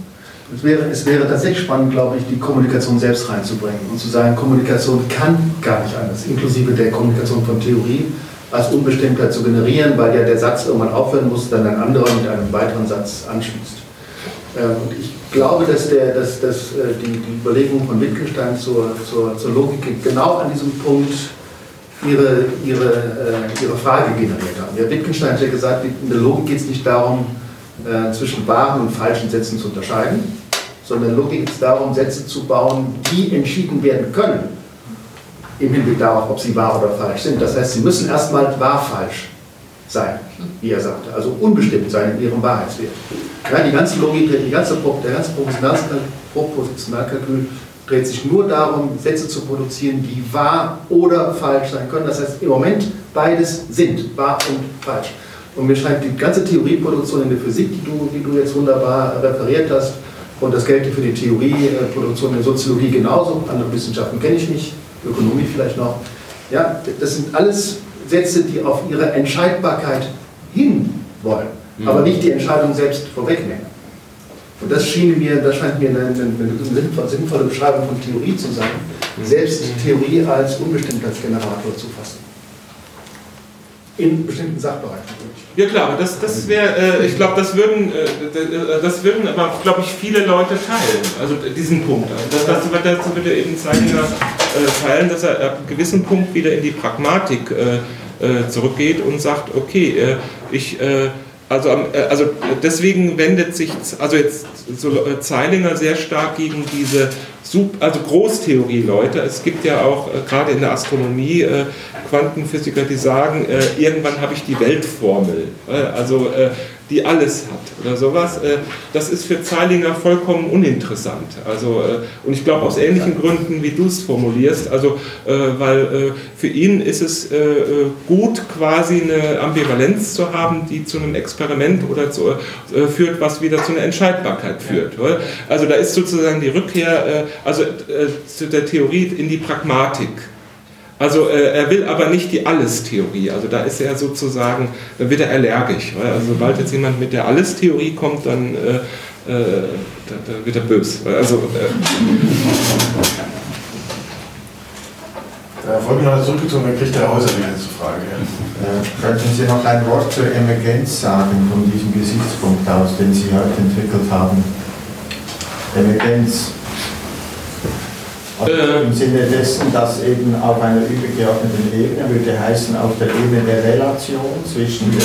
Es wäre, es wäre tatsächlich spannend, glaube ich, die Kommunikation selbst reinzubringen und zu sagen, Kommunikation kann gar nicht anders, inklusive der Kommunikation von Theorie, als Unbestimmtheit zu generieren, weil ja der Satz irgendwann aufhören muss, dann ein anderer mit einem weiteren Satz anschließt. Ähm, und ich glaube, dass, der, dass, dass äh, die, die Überlegungen von Wittgenstein zur, zur, zur Logik genau an diesem Punkt ihre, ihre, äh, ihre Frage generiert haben. Ja, Wittgenstein hat ja gesagt, in der Logik geht es nicht darum, äh, zwischen wahren und falschen Sätzen zu unterscheiden, sondern Logik es darum, Sätze zu bauen, die entschieden werden können, im Hinblick darauf, ob sie wahr oder falsch sind. Das heißt, sie müssen erstmal wahr-falsch sein, wie er sagte, also unbestimmt sein in ihrem Wahrheitswert. Ja, die ganze Logik, die ganze, der ganze Propositionalkalkül dreht sich nur darum, Sätze zu produzieren, die wahr oder falsch sein können. Das heißt, im Moment beides sind, wahr und falsch. Und mir scheint die ganze Theorieproduktion in der Physik, die du, die du jetzt wunderbar referiert hast, und das gilt für die Theorieproduktion in der Soziologie genauso, andere Wissenschaften kenne ich nicht, Ökonomie vielleicht noch. Ja, das sind alles Sätze, die auf ihre Entscheidbarkeit hinwollen mhm. aber nicht die Entscheidung selbst vorwegnehmen. Und das schien mir, das scheint mir eine, eine, eine sinnvolle Beschreibung von Theorie zu sein, mhm. selbst Theorie als Unbestimmtheitsgenerator zu fassen. In bestimmten Sachbereichen. Ja klar, das, das wäre, äh, ich glaube, das würden, äh, äh, das würden aber, glaube ich, viele Leute teilen, also diesen Punkt. Das, das, wird, das würde eben Zeiger äh, teilen, dass er ab einem gewissen Punkt wieder in die Pragmatik äh, äh, zurückgeht und sagt, okay, ich also, also deswegen wendet sich also jetzt so Zeilinger sehr stark gegen diese also Großtheorie-Leute. Es gibt ja auch äh, gerade in der Astronomie äh, Quantenphysiker, die sagen, äh, irgendwann habe ich die Weltformel. Äh, also äh, die alles hat oder sowas. Äh, das ist für Zeilinger vollkommen uninteressant. Also, äh, und ich glaube aus ähnlichen Gründen, wie du es formulierst, also, äh, weil für ihn ist es gut, quasi eine Ambivalenz zu haben, die zu einem Experiment oder zu, führt, was wieder zu einer Entscheidbarkeit führt. Also da ist sozusagen die Rückkehr also, zu der Theorie in die Pragmatik. Also äh, er will aber nicht die Alles-Theorie. Also da ist er sozusagen, da wird er allergisch. Weil, also sobald jetzt jemand mit der Alles-Theorie kommt, dann äh, äh, da, da, wird er böse. Also, äh, da wollte ich noch zurückgezogen, dann kriegt der Häuser wieder zur Frage. Äh, könnten Sie noch ein Wort zur Emergenz sagen, von diesem Gesichtspunkt aus, den Sie heute entwickelt haben? Emergenz also äh, Im Sinne dessen, dass eben auf einer übergeordneten Ebene würde heißen, auf der Ebene der Relation zwischen den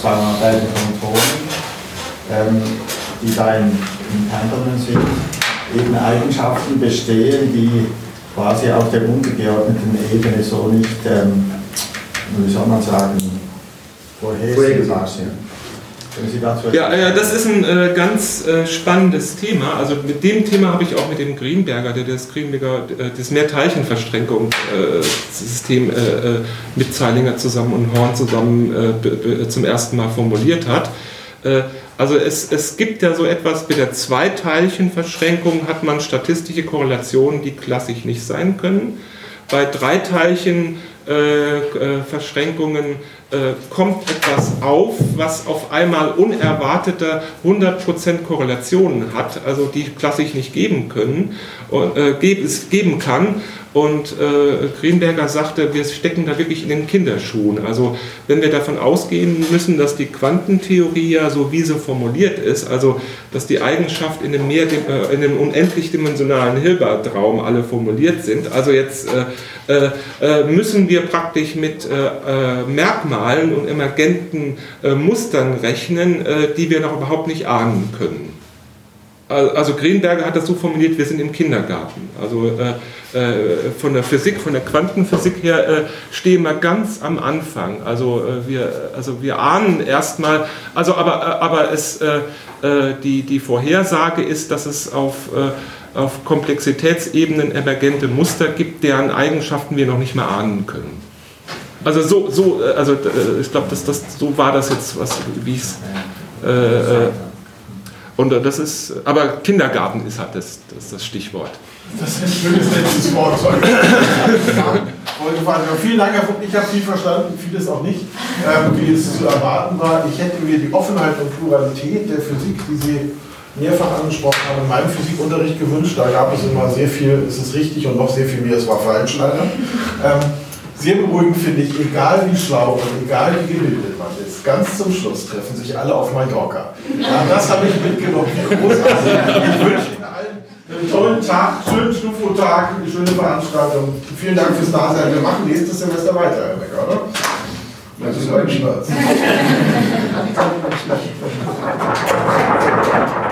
sagen wir, beiden Kontrollen, ähm, die da im, Pendulum sind, eben Eigenschaften bestehen, die quasi auf der untergeordneten Ebene so nicht, ähm, wie soll man sagen, vorhersehbar sind. Ja, ja, das ist ein äh, ganz äh, spannendes Thema. Also mit dem Thema habe ich auch mit dem Greenberger, der das Greenberger, äh, das Mehrteilchenverstrickungssystem äh, äh, mit Zeilinger zusammen und Horn zusammen äh, zum ersten Mal formuliert hat. also es, es gibt ja so etwas, mit der Zweiteilchenverschränkung hat man statistische Korrelationen, die klassisch nicht sein können. Bei Dreiteilchenverschränkungen äh, kommt etwas auf, was auf einmal unerwartete 100% Korrelationen hat, also die klassisch nicht geben können, äh, geben kann und äh, Greenberger sagte, wir stecken da wirklich in den Kinderschuhen. Also wenn wir davon ausgehen müssen, dass die Quantentheorie ja so wie sie formuliert ist, also dass die Eigenschaft in einem, mehr, äh, in einem unendlich dimensionalen Hilbertraum alle formuliert sind, also jetzt äh, äh, äh müssen wir praktisch mit äh, Merkmalen und emergenten Mustern rechnen, die wir noch überhaupt nicht ahnen können. Also Greenberger hat das so formuliert, wir sind im Kindergarten. Also äh, äh, von der Physik, von der Quantenphysik her äh, stehen wir ganz am Anfang. Also äh, wir, also wir ahnen erstmal, also aber, äh, aber es, äh, die, die Vorhersage ist, dass es auf, auf Komplexitätsebenen emergente Muster gibt, deren Eigenschaften wir noch nicht mehr ahnen können. Also so, so also ich glaube, das, das, so war das jetzt, was, wie es und äh, das ist, aber Kindergarten ist halt das, das, das Stichwort. Das ist ein schönes letztes Wort. Vielen Dank, Herr Fuchs. Ich habe viel verstanden, vieles auch nicht, ähm, wie es zu erwarten war. Ich hätte mir die Offenheit und Pluralität der Physik, die Sie mehrfach angesprochen haben, in meinem Physikunterricht gewünscht. Da gab es immer sehr viel, es ist richtig und noch sehr viel mehr, es war falsch leider. Ähm, sehr beruhigend finde ich, egal wie schlau und egal wie gebildet man ist, ganz zum Schluss treffen sich alle auf Mallorca. Ja, das habe ich mitgenommen. Großartig. Ich wünsche Ihnen allen einen tollen Tag, schönen Stufo-Tag, eine schöne Veranstaltung. Vielen Dank fürs Dasein. Wir machen nächstes Semester weiter, Herr Becker, oder? Das ist mein Spaß.